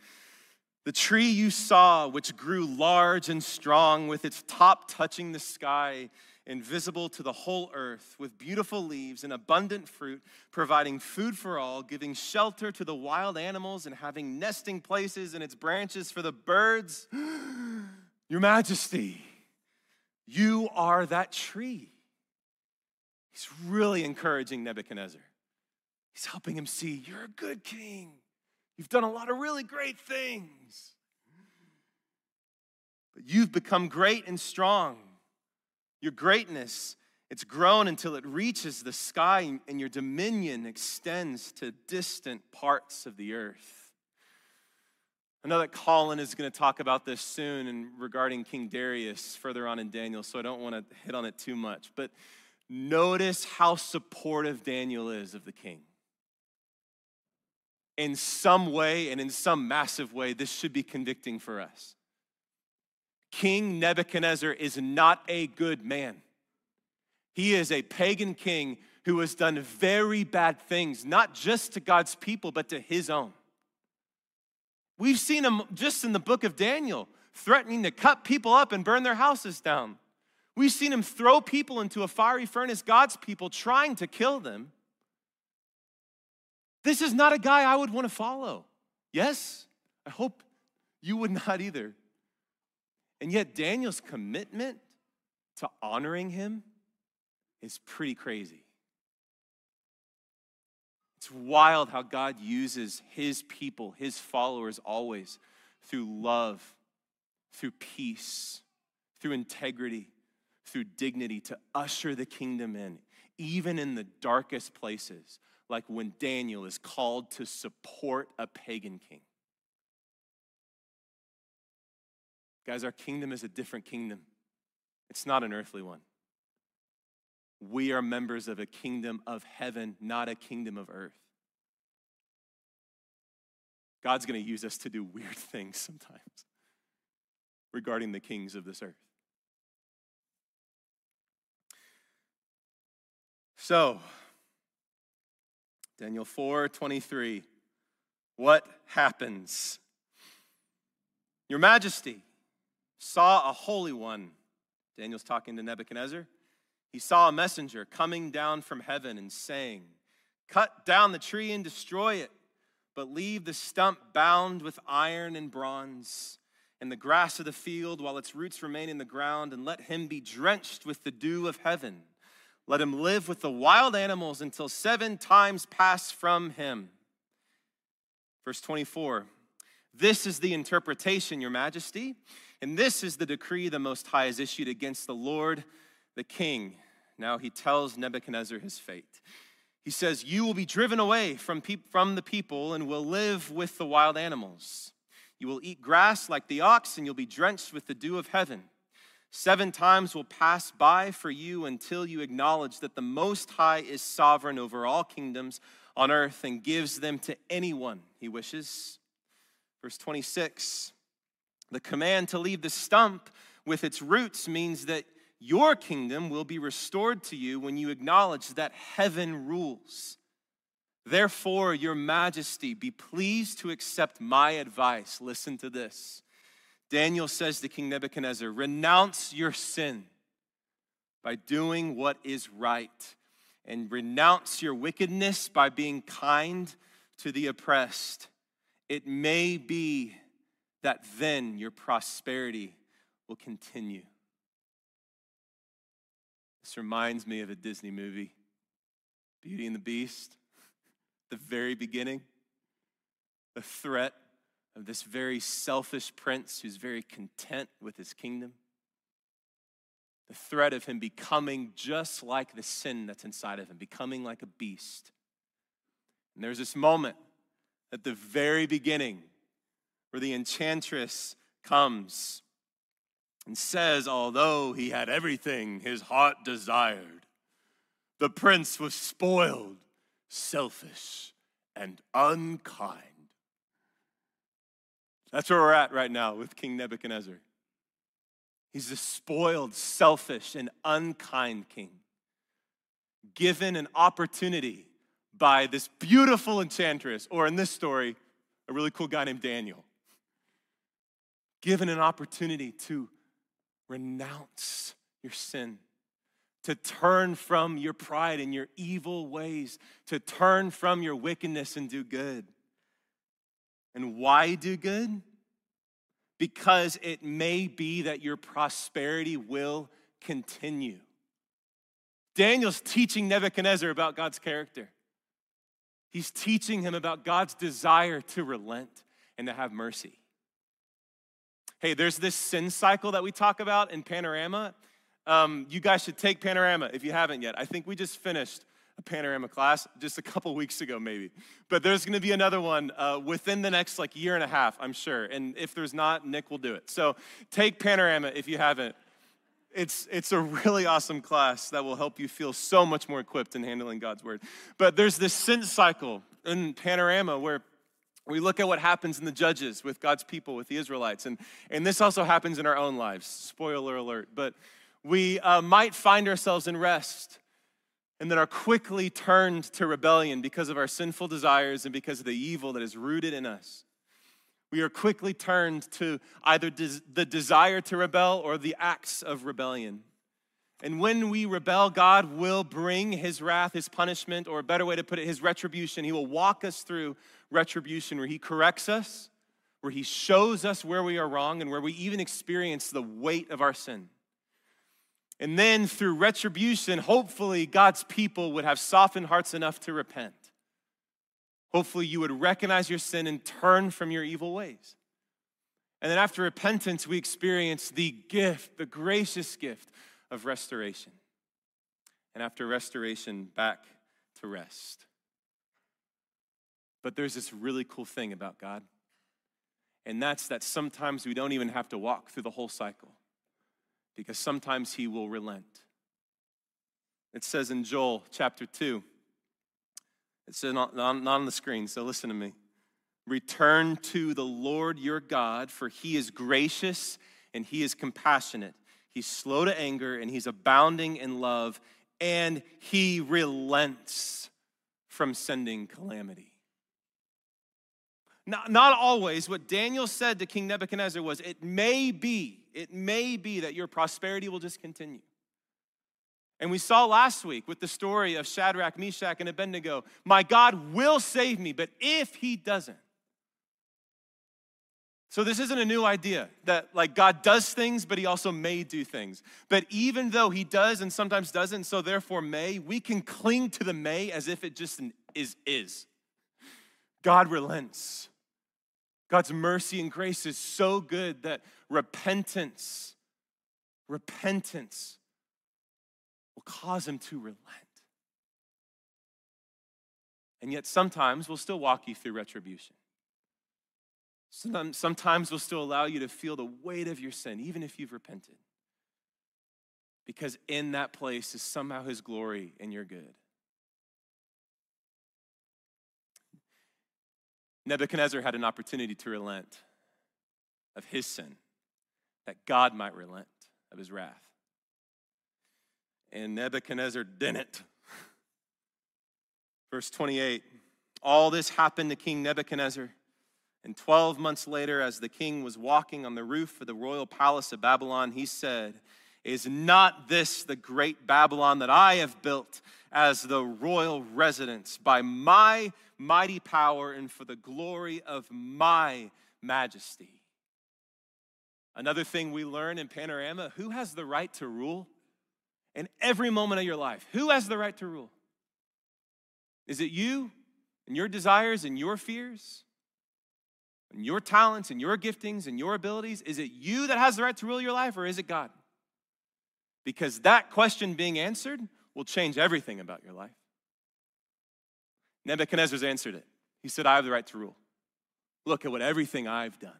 the tree you saw, which grew large and strong, with its top touching the sky, invisible to the whole earth, with beautiful leaves and abundant fruit, providing food for all, giving shelter to the wild animals, and having nesting places in its branches for the birds. Your Majesty, you are that tree. He's really encouraging Nebuchadnezzar. He's helping him see you're a good king. You've done a lot of really great things. But you've become great and strong. Your greatness, it's grown until it reaches the sky, and your dominion extends to distant parts of the earth. I know that Colin is going to talk about this soon and regarding King Darius further on in Daniel, so I don't want to hit on it too much. But notice how supportive Daniel is of the king. In some way and in some massive way, this should be convicting for us. King Nebuchadnezzar is not a good man. He is a pagan king who has done very bad things, not just to God's people, but to his own. We've seen him just in the book of Daniel threatening to cut people up and burn their houses down. We've seen him throw people into a fiery furnace, God's people trying to kill them. This is not a guy I would want to follow. Yes, I hope you would not either. And yet, Daniel's commitment to honoring him is pretty crazy. It's wild how God uses his people, his followers, always through love, through peace, through integrity, through dignity to usher the kingdom in, even in the darkest places, like when Daniel is called to support a pagan king. Guys, our kingdom is a different kingdom, it's not an earthly one. We are members of a kingdom of heaven, not a kingdom of earth. God's going to use us to do weird things sometimes regarding the kings of this earth. So, Daniel 4 23. What happens? Your Majesty, saw a holy one. Daniel's talking to Nebuchadnezzar. He saw a messenger coming down from heaven and saying, Cut down the tree and destroy it, but leave the stump bound with iron and bronze and the grass of the field while its roots remain in the ground, and let him be drenched with the dew of heaven. Let him live with the wild animals until seven times pass from him. Verse 24 This is the interpretation, Your Majesty. And this is the decree the Most High has issued against the Lord, the King. Now he tells Nebuchadnezzar his fate. He says, You will be driven away from, pe- from the people and will live with the wild animals. You will eat grass like the ox, and you'll be drenched with the dew of heaven. Seven times will pass by for you until you acknowledge that the Most High is sovereign over all kingdoms on earth and gives them to anyone he wishes. Verse 26 the command to leave the stump with its roots means that your kingdom will be restored to you when you acknowledge that heaven rules. Therefore, your majesty, be pleased to accept my advice. Listen to this. Daniel says to King Nebuchadnezzar, renounce your sin by doing what is right, and renounce your wickedness by being kind to the oppressed it may be that then your prosperity will continue. This reminds me of a Disney movie, Beauty and the Beast, the very beginning, the threat of this very selfish prince who's very content with his kingdom. The threat of him becoming just like the sin that's inside of him, becoming like a beast. And there's this moment at the very beginning where the enchantress comes and says, although he had everything his heart desired, the prince was spoiled, selfish, and unkind. That's where we're at right now with King Nebuchadnezzar. He's a spoiled, selfish, and unkind king, given an opportunity by this beautiful enchantress, or in this story, a really cool guy named Daniel, given an opportunity to renounce your sin, to turn from your pride and your evil ways, to turn from your wickedness and do good. And why do good? Because it may be that your prosperity will continue. Daniel's teaching Nebuchadnezzar about God's character. He's teaching him about God's desire to relent and to have mercy. Hey, there's this sin cycle that we talk about in Panorama. Um, you guys should take Panorama if you haven't yet. I think we just finished a Panorama class just a couple weeks ago, maybe. But there's gonna be another one uh, within the next like year and a half, I'm sure. And if there's not, Nick will do it. So take Panorama if you haven't. It's, it's a really awesome class that will help you feel so much more equipped in handling God's word. But there's this sin cycle in Panorama where we look at what happens in the judges with God's people, with the Israelites. And, and this also happens in our own lives. Spoiler alert. But we uh, might find ourselves in rest and then are quickly turned to rebellion because of our sinful desires and because of the evil that is rooted in us we are quickly turned to either des- the desire to rebel or the acts of rebellion. And when we rebel, God will bring his wrath, his punishment, or a better way to put it, his retribution. He will walk us through retribution where he corrects us, where he shows us where we are wrong, and where we even experience the weight of our sin. And then through retribution, hopefully, God's people would have softened hearts enough to repent. Hopefully, you would recognize your sin and turn from your evil ways. And then after repentance, we experience the gift, the gracious gift of restoration. And after restoration, back to rest. But there's this really cool thing about God, and that's that sometimes we don't even have to walk through the whole cycle because sometimes He will relent. It says in Joel chapter 2, it's not, not on the screen, so listen to me. Return to the Lord your God, for he is gracious and he is compassionate. He's slow to anger and he's abounding in love, and he relents from sending calamity. Not, not always. What Daniel said to King Nebuchadnezzar was, It may be, it may be that your prosperity will just continue. And we saw last week with the story of Shadrach, Meshach, and Abednego my God will save me, but if he doesn't. So, this isn't a new idea that like God does things, but he also may do things. But even though he does and sometimes doesn't, so therefore may, we can cling to the may as if it just is, is. God relents. God's mercy and grace is so good that repentance, repentance will cause him to relent. And yet, sometimes we'll still walk you through retribution. Sometimes we'll still allow you to feel the weight of your sin, even if you've repented. Because in that place is somehow his glory and your good. Nebuchadnezzar had an opportunity to relent of his sin, that God might relent of his wrath and Nebuchadnezzar didn't. Verse 28 All this happened to King Nebuchadnezzar. And 12 months later, as the king was walking on the roof of the royal palace of Babylon, he said, Is not this the great Babylon that I have built as the royal residence by my mighty power and for the glory of my majesty? Another thing we learn in Panorama who has the right to rule in every moment of your life? Who has the right to rule? Is it you and your desires and your fears? And your talents and your giftings and your abilities? Is it you that has the right to rule your life or is it God? Because that question being answered will change everything about your life. Nebuchadnezzar's answered it. He said, I have the right to rule. Look at what everything I've done.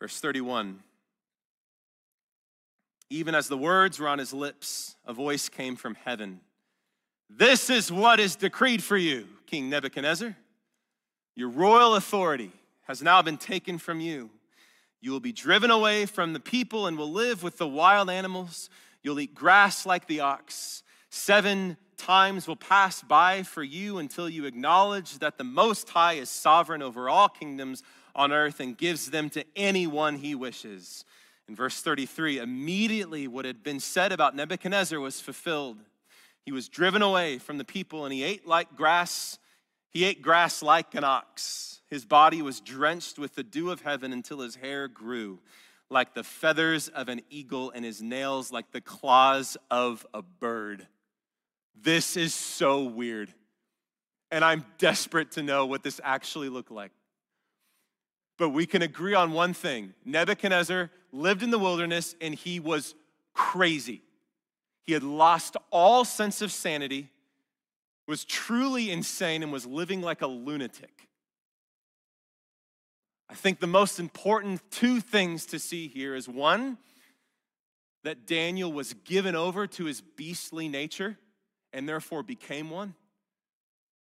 Verse 31 Even as the words were on his lips, a voice came from heaven. This is what is decreed for you, King Nebuchadnezzar. Your royal authority has now been taken from you. You will be driven away from the people and will live with the wild animals. You'll eat grass like the ox. Seven times will pass by for you until you acknowledge that the Most High is sovereign over all kingdoms on earth and gives them to anyone he wishes. In verse 33, immediately what had been said about Nebuchadnezzar was fulfilled. He was driven away from the people and he ate like grass. He ate grass like an ox. His body was drenched with the dew of heaven until his hair grew like the feathers of an eagle and his nails like the claws of a bird. This is so weird. And I'm desperate to know what this actually looked like. But we can agree on one thing Nebuchadnezzar lived in the wilderness and he was crazy. He had lost all sense of sanity, was truly insane, and was living like a lunatic. I think the most important two things to see here is one, that Daniel was given over to his beastly nature and therefore became one.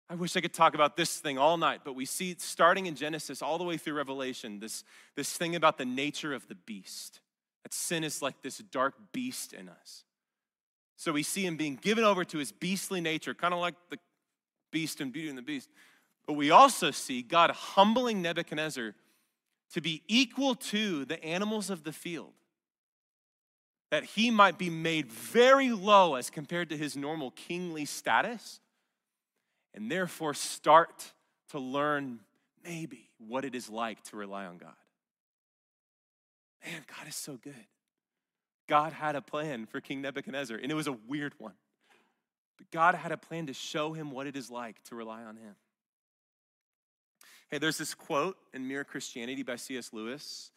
I wish I could talk about this thing all night, but we see starting in Genesis all the way through Revelation this, this thing about the nature of the beast. That sin is like this dark beast in us. So we see him being given over to his beastly nature, kind of like the beast in Beauty and the Beast. But we also see God humbling Nebuchadnezzar to be equal to the animals of the field, that he might be made very low as compared to his normal kingly status, and therefore start to learn maybe what it is like to rely on God. Man, God is so good. God had a plan for King Nebuchadnezzar, and it was a weird one. But God had a plan to show him what it is like to rely on him. Hey, there's this quote in Mere Christianity by C.S. Lewis.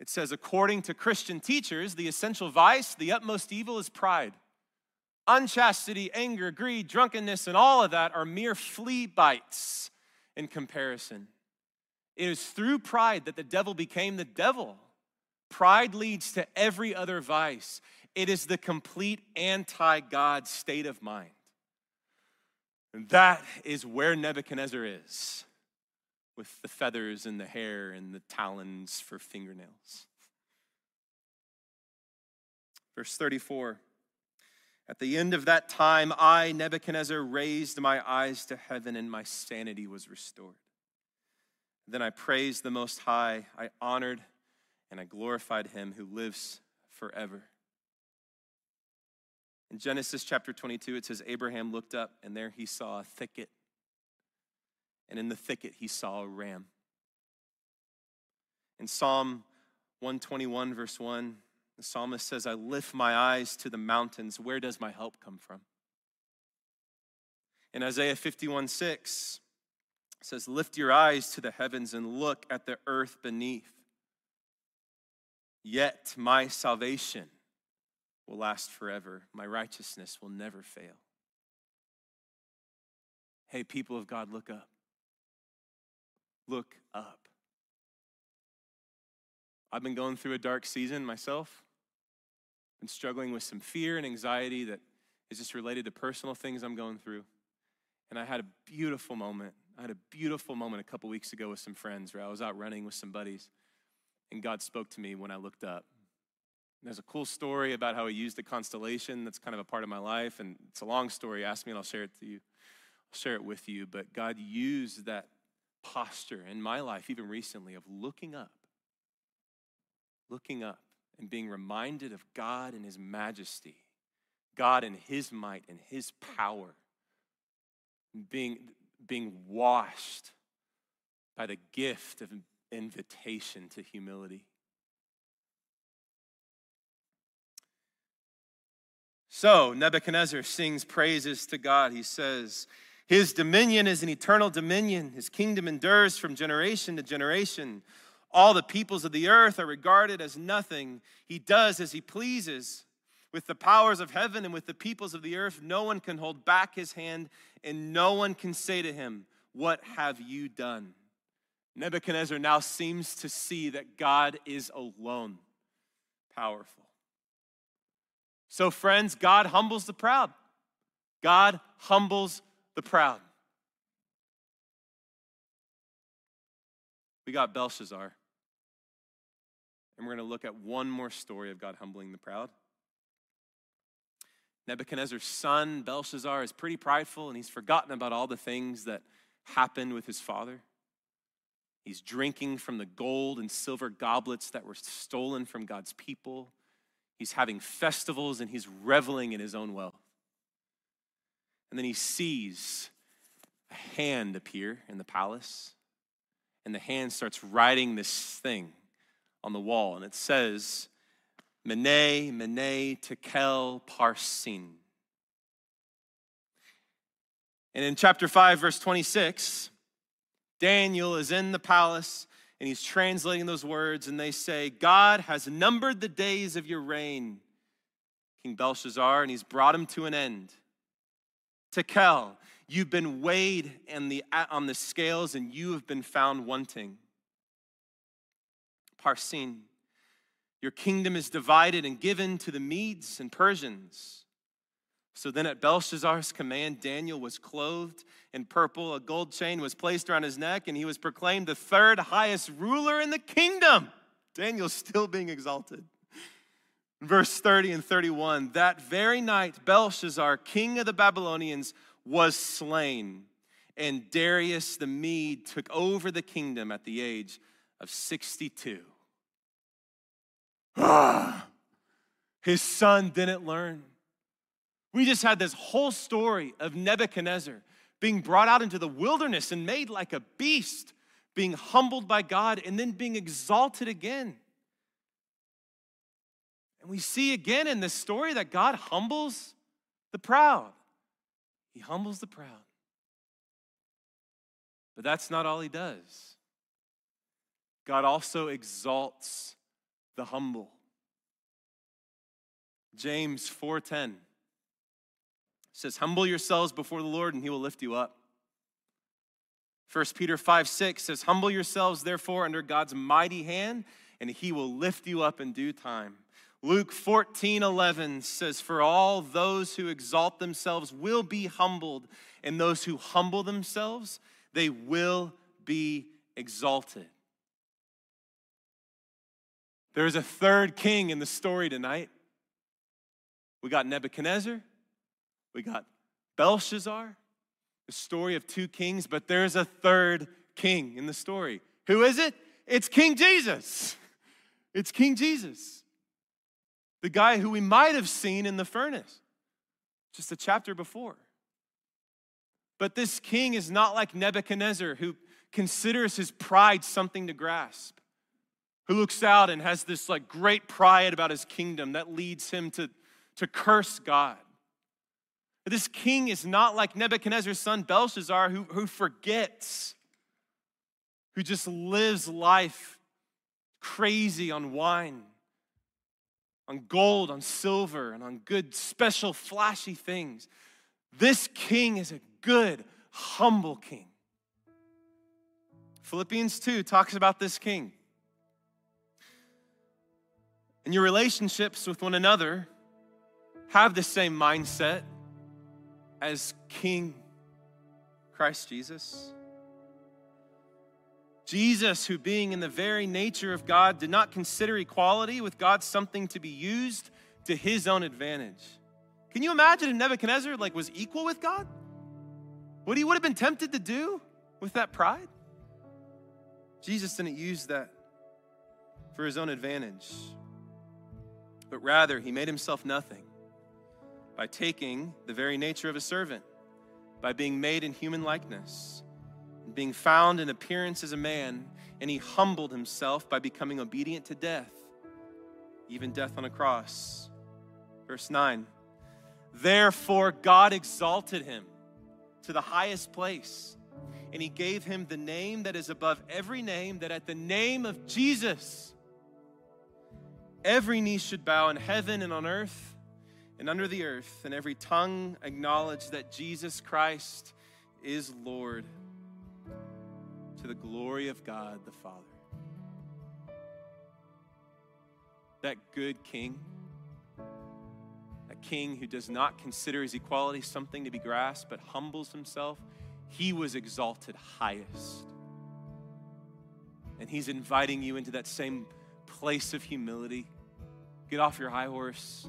It says, according to Christian teachers, the essential vice, the utmost evil is pride. Unchastity, anger, greed, drunkenness, and all of that are mere flea bites in comparison. It is through pride that the devil became the devil. Pride leads to every other vice. It is the complete anti God state of mind. And that is where Nebuchadnezzar is with the feathers and the hair and the talons for fingernails. Verse 34 At the end of that time, I, Nebuchadnezzar, raised my eyes to heaven and my sanity was restored. Then I praised the Most High, I honored and I glorified him who lives forever. In Genesis chapter 22, it says, Abraham looked up, and there he saw a thicket and in the thicket he saw a ram. In Psalm 121, verse 1, the psalmist says, I lift my eyes to the mountains. Where does my help come from? In Isaiah 51, 6, it says, Lift your eyes to the heavens and look at the earth beneath. Yet my salvation will last forever, my righteousness will never fail. Hey, people of God, look up look up. I've been going through a dark season myself. Been struggling with some fear and anxiety that is just related to personal things I'm going through. And I had a beautiful moment. I had a beautiful moment a couple weeks ago with some friends where I was out running with some buddies, and God spoke to me when I looked up. And there's a cool story about how He used a constellation that's kind of a part of my life, and it's a long story. Ask me, and I'll share it to you. I'll share it with you. But God used that posture in my life, even recently, of looking up, looking up and being reminded of God and His majesty, God and His might and His power, being, being washed by the gift of invitation to humility. So Nebuchadnezzar sings praises to God. He says, His dominion is an eternal dominion, His kingdom endures from generation to generation. All the peoples of the earth are regarded as nothing. He does as He pleases. With the powers of heaven and with the peoples of the earth, no one can hold back His hand, and no one can say to Him, What have you done? Nebuchadnezzar now seems to see that God is alone powerful. So, friends, God humbles the proud. God humbles the proud. We got Belshazzar. And we're going to look at one more story of God humbling the proud. Nebuchadnezzar's son, Belshazzar, is pretty prideful and he's forgotten about all the things that happened with his father. He's drinking from the gold and silver goblets that were stolen from God's people. He's having festivals and he's reveling in his own wealth. And then he sees a hand appear in the palace, and the hand starts writing this thing on the wall, and it says, Mene, Mene, Tekel, Parsin. And in chapter 5, verse 26, Daniel is in the palace and he's translating those words, and they say, God has numbered the days of your reign, King Belshazzar, and he's brought him to an end. Tekel, you've been weighed the, on the scales, and you have been found wanting. Parsin, your kingdom is divided and given to the Medes and Persians. So then, at Belshazzar's command, Daniel was clothed in purple. A gold chain was placed around his neck, and he was proclaimed the third highest ruler in the kingdom. Daniel's still being exalted. Verse 30 and 31 That very night, Belshazzar, king of the Babylonians, was slain, and Darius the Mede took over the kingdom at the age of 62. Ah, his son didn't learn. We just had this whole story of Nebuchadnezzar being brought out into the wilderness and made like a beast, being humbled by God, and then being exalted again. And we see again in this story that God humbles the proud. He humbles the proud. But that's not all he does. God also exalts the humble. James 4:10 says, Humble yourselves before the Lord, and he will lift you up. 1 Peter 5 6 says, Humble yourselves, therefore, under God's mighty hand, and he will lift you up in due time. Luke 14 11 says, For all those who exalt themselves will be humbled, and those who humble themselves, they will be exalted. There's a third king in the story tonight. We got Nebuchadnezzar, we got Belshazzar, the story of two kings, but there's a third king in the story. Who is it? It's King Jesus. It's King Jesus, the guy who we might have seen in the furnace just a chapter before. But this king is not like Nebuchadnezzar, who considers his pride something to grasp, who looks out and has this like great pride about his kingdom that leads him to, to curse God. This king is not like Nebuchadnezzar's son Belshazzar, who, who forgets, who just lives life crazy on wine, on gold, on silver, and on good, special, flashy things. This king is a good, humble king. Philippians 2 talks about this king. And your relationships with one another, have the same mindset as King Christ Jesus. Jesus, who being in the very nature of God, did not consider equality with God something to be used to his own advantage. Can you imagine if Nebuchadnezzar like was equal with God? What he would have been tempted to do with that pride? Jesus didn't use that. for his own advantage, but rather he made himself nothing by taking the very nature of a servant, by being made in human likeness, being found in appearance as a man, and he humbled himself by becoming obedient to death, even death on a cross. Verse 9 Therefore, God exalted him to the highest place, and he gave him the name that is above every name, that at the name of Jesus, every knee should bow in heaven and on earth and under the earth, and every tongue acknowledge that Jesus Christ is Lord to the glory of God the Father. That good King, a King who does not consider his equality something to be grasped, but humbles himself, he was exalted highest. And he's inviting you into that same place of humility. Get off your high horse.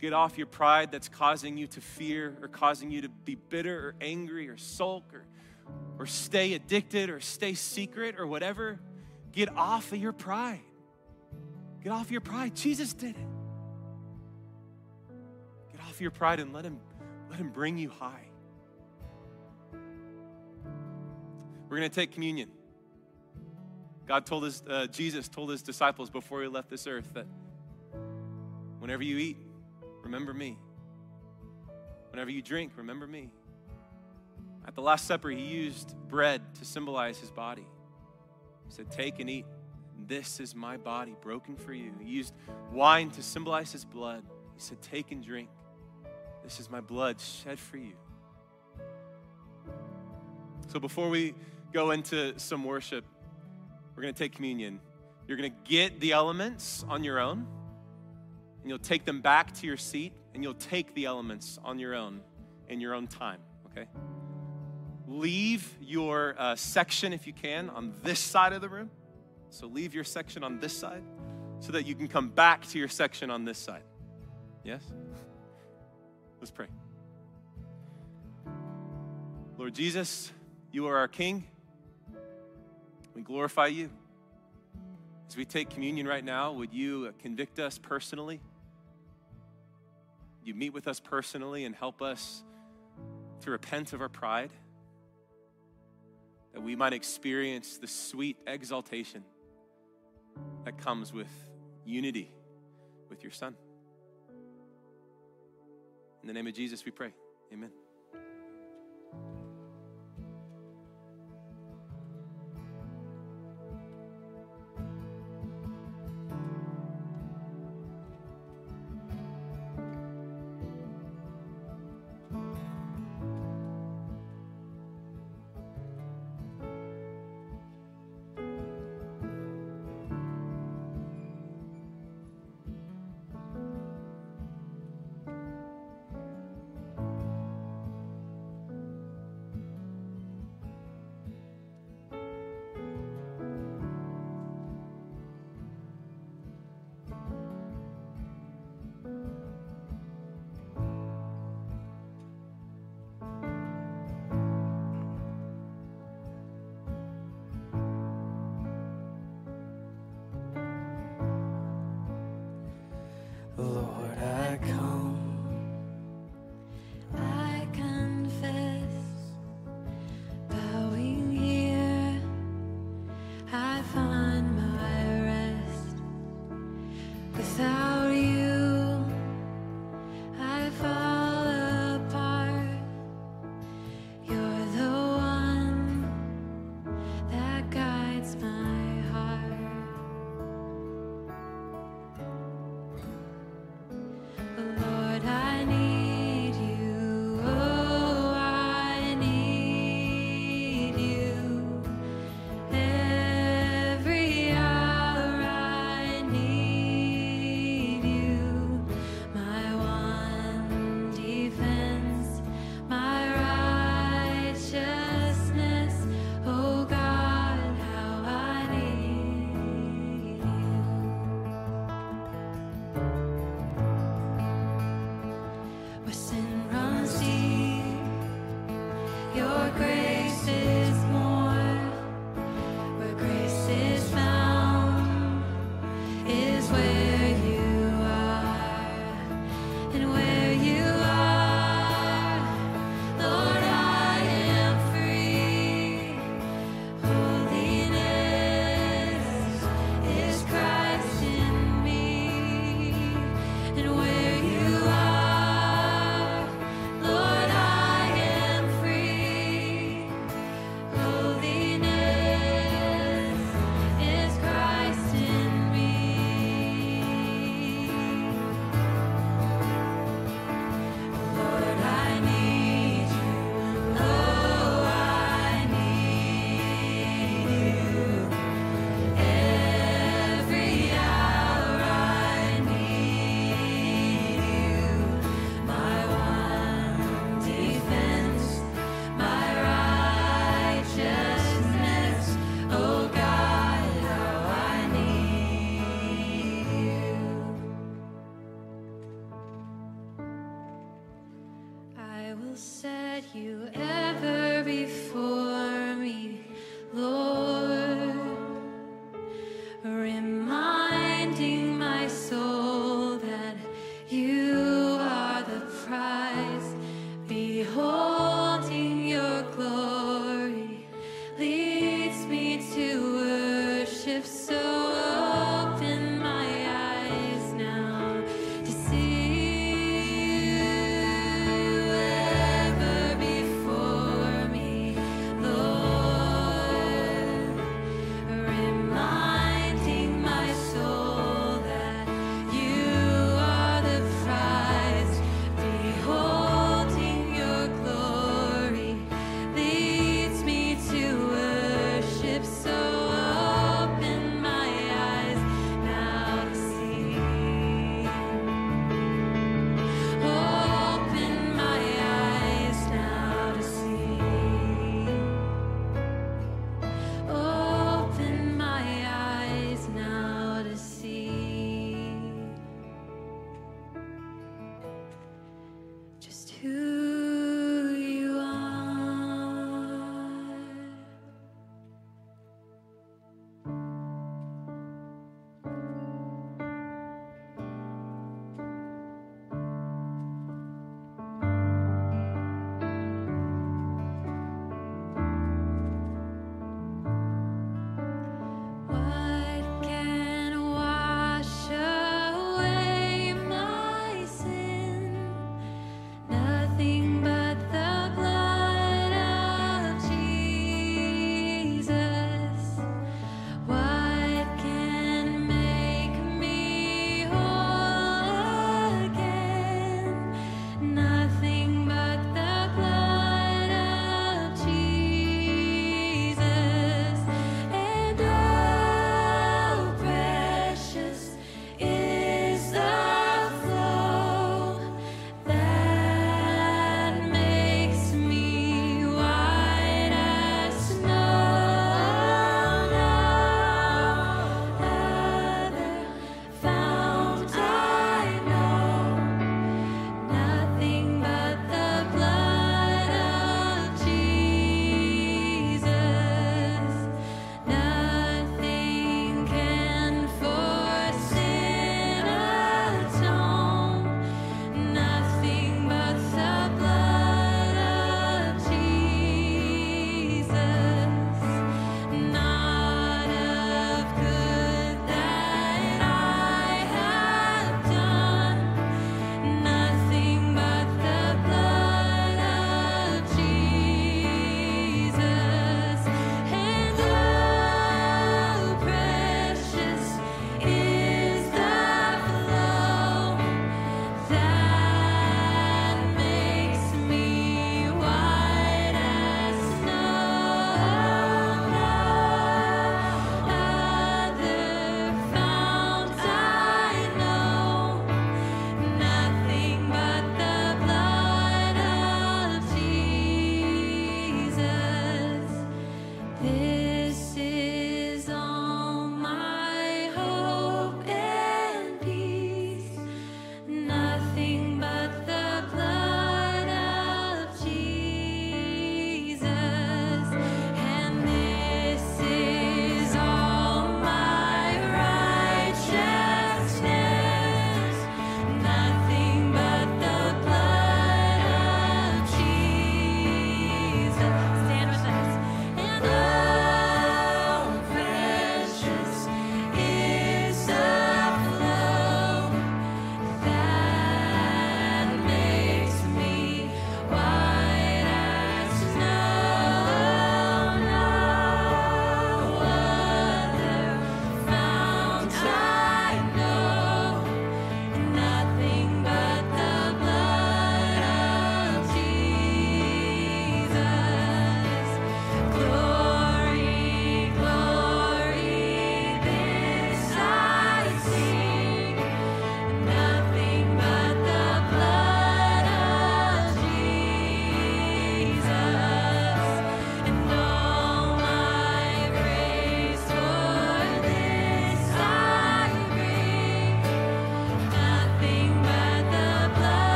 Get off your pride that's causing you to fear or causing you to be bitter or angry or sulk or, or stay addicted or stay secret or whatever. Get off of your pride. Get off your pride. Jesus did it. Get off your pride and let him, let him bring you high. We're going to take communion. God told us, uh, Jesus told his disciples before he left this earth that whenever you eat, remember me. Whenever you drink, remember me. At the Last Supper, he used bread to symbolize his body. He said, Take and eat. This is my body broken for you. He used wine to symbolize his blood. He said, Take and drink. This is my blood shed for you. So before we go into some worship, we're going to take communion. You're going to get the elements on your own, and you'll take them back to your seat, and you'll take the elements on your own in your own time, okay? Leave your uh, section, if you can, on this side of the room. So leave your section on this side so that you can come back to your section on this side. Yes? Let's pray. Lord Jesus, you are our King. We glorify you. As we take communion right now, would you convict us personally? You meet with us personally and help us to repent of our pride? That we might experience the sweet exaltation that comes with unity with your Son. In the name of Jesus, we pray. Amen.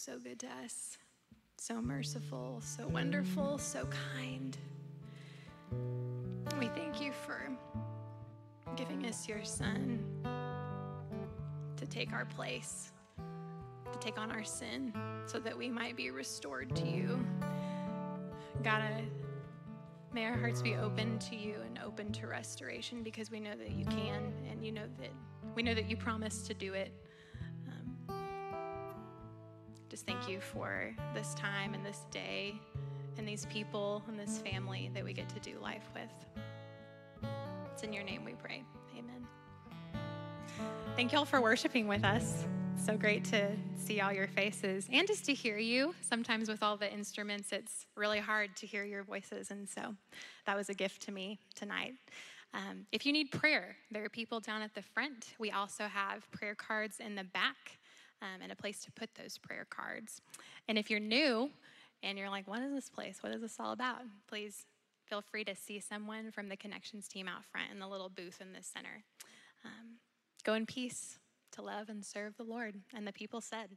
So, good to us. So merciful, so wonderful, so kind. We thank you for giving us your son to take our place, to take on our sin, so that we might be restored to you. God, I- may our hearts be open to you and open to restoration because we know that you can, and you know that we know that you promised to do it. Just thank you for this time and this day and these people and this family that we get to do life with. It's in your name we pray. Amen. Thank y'all for worshiping with us. So great to see all your faces and just to hear you. Sometimes with all the instruments, it's really hard to hear your voices. And so that was a gift to me tonight. Um, if you need prayer, there are people down at the front. We also have prayer cards in the back um, and a place to put those prayer cards. And if you're new and you're like, what is this place? What is this all about? Please feel free to see someone from the connections team out front in the little booth in the center. Um, go in peace to love and serve the Lord. And the people said,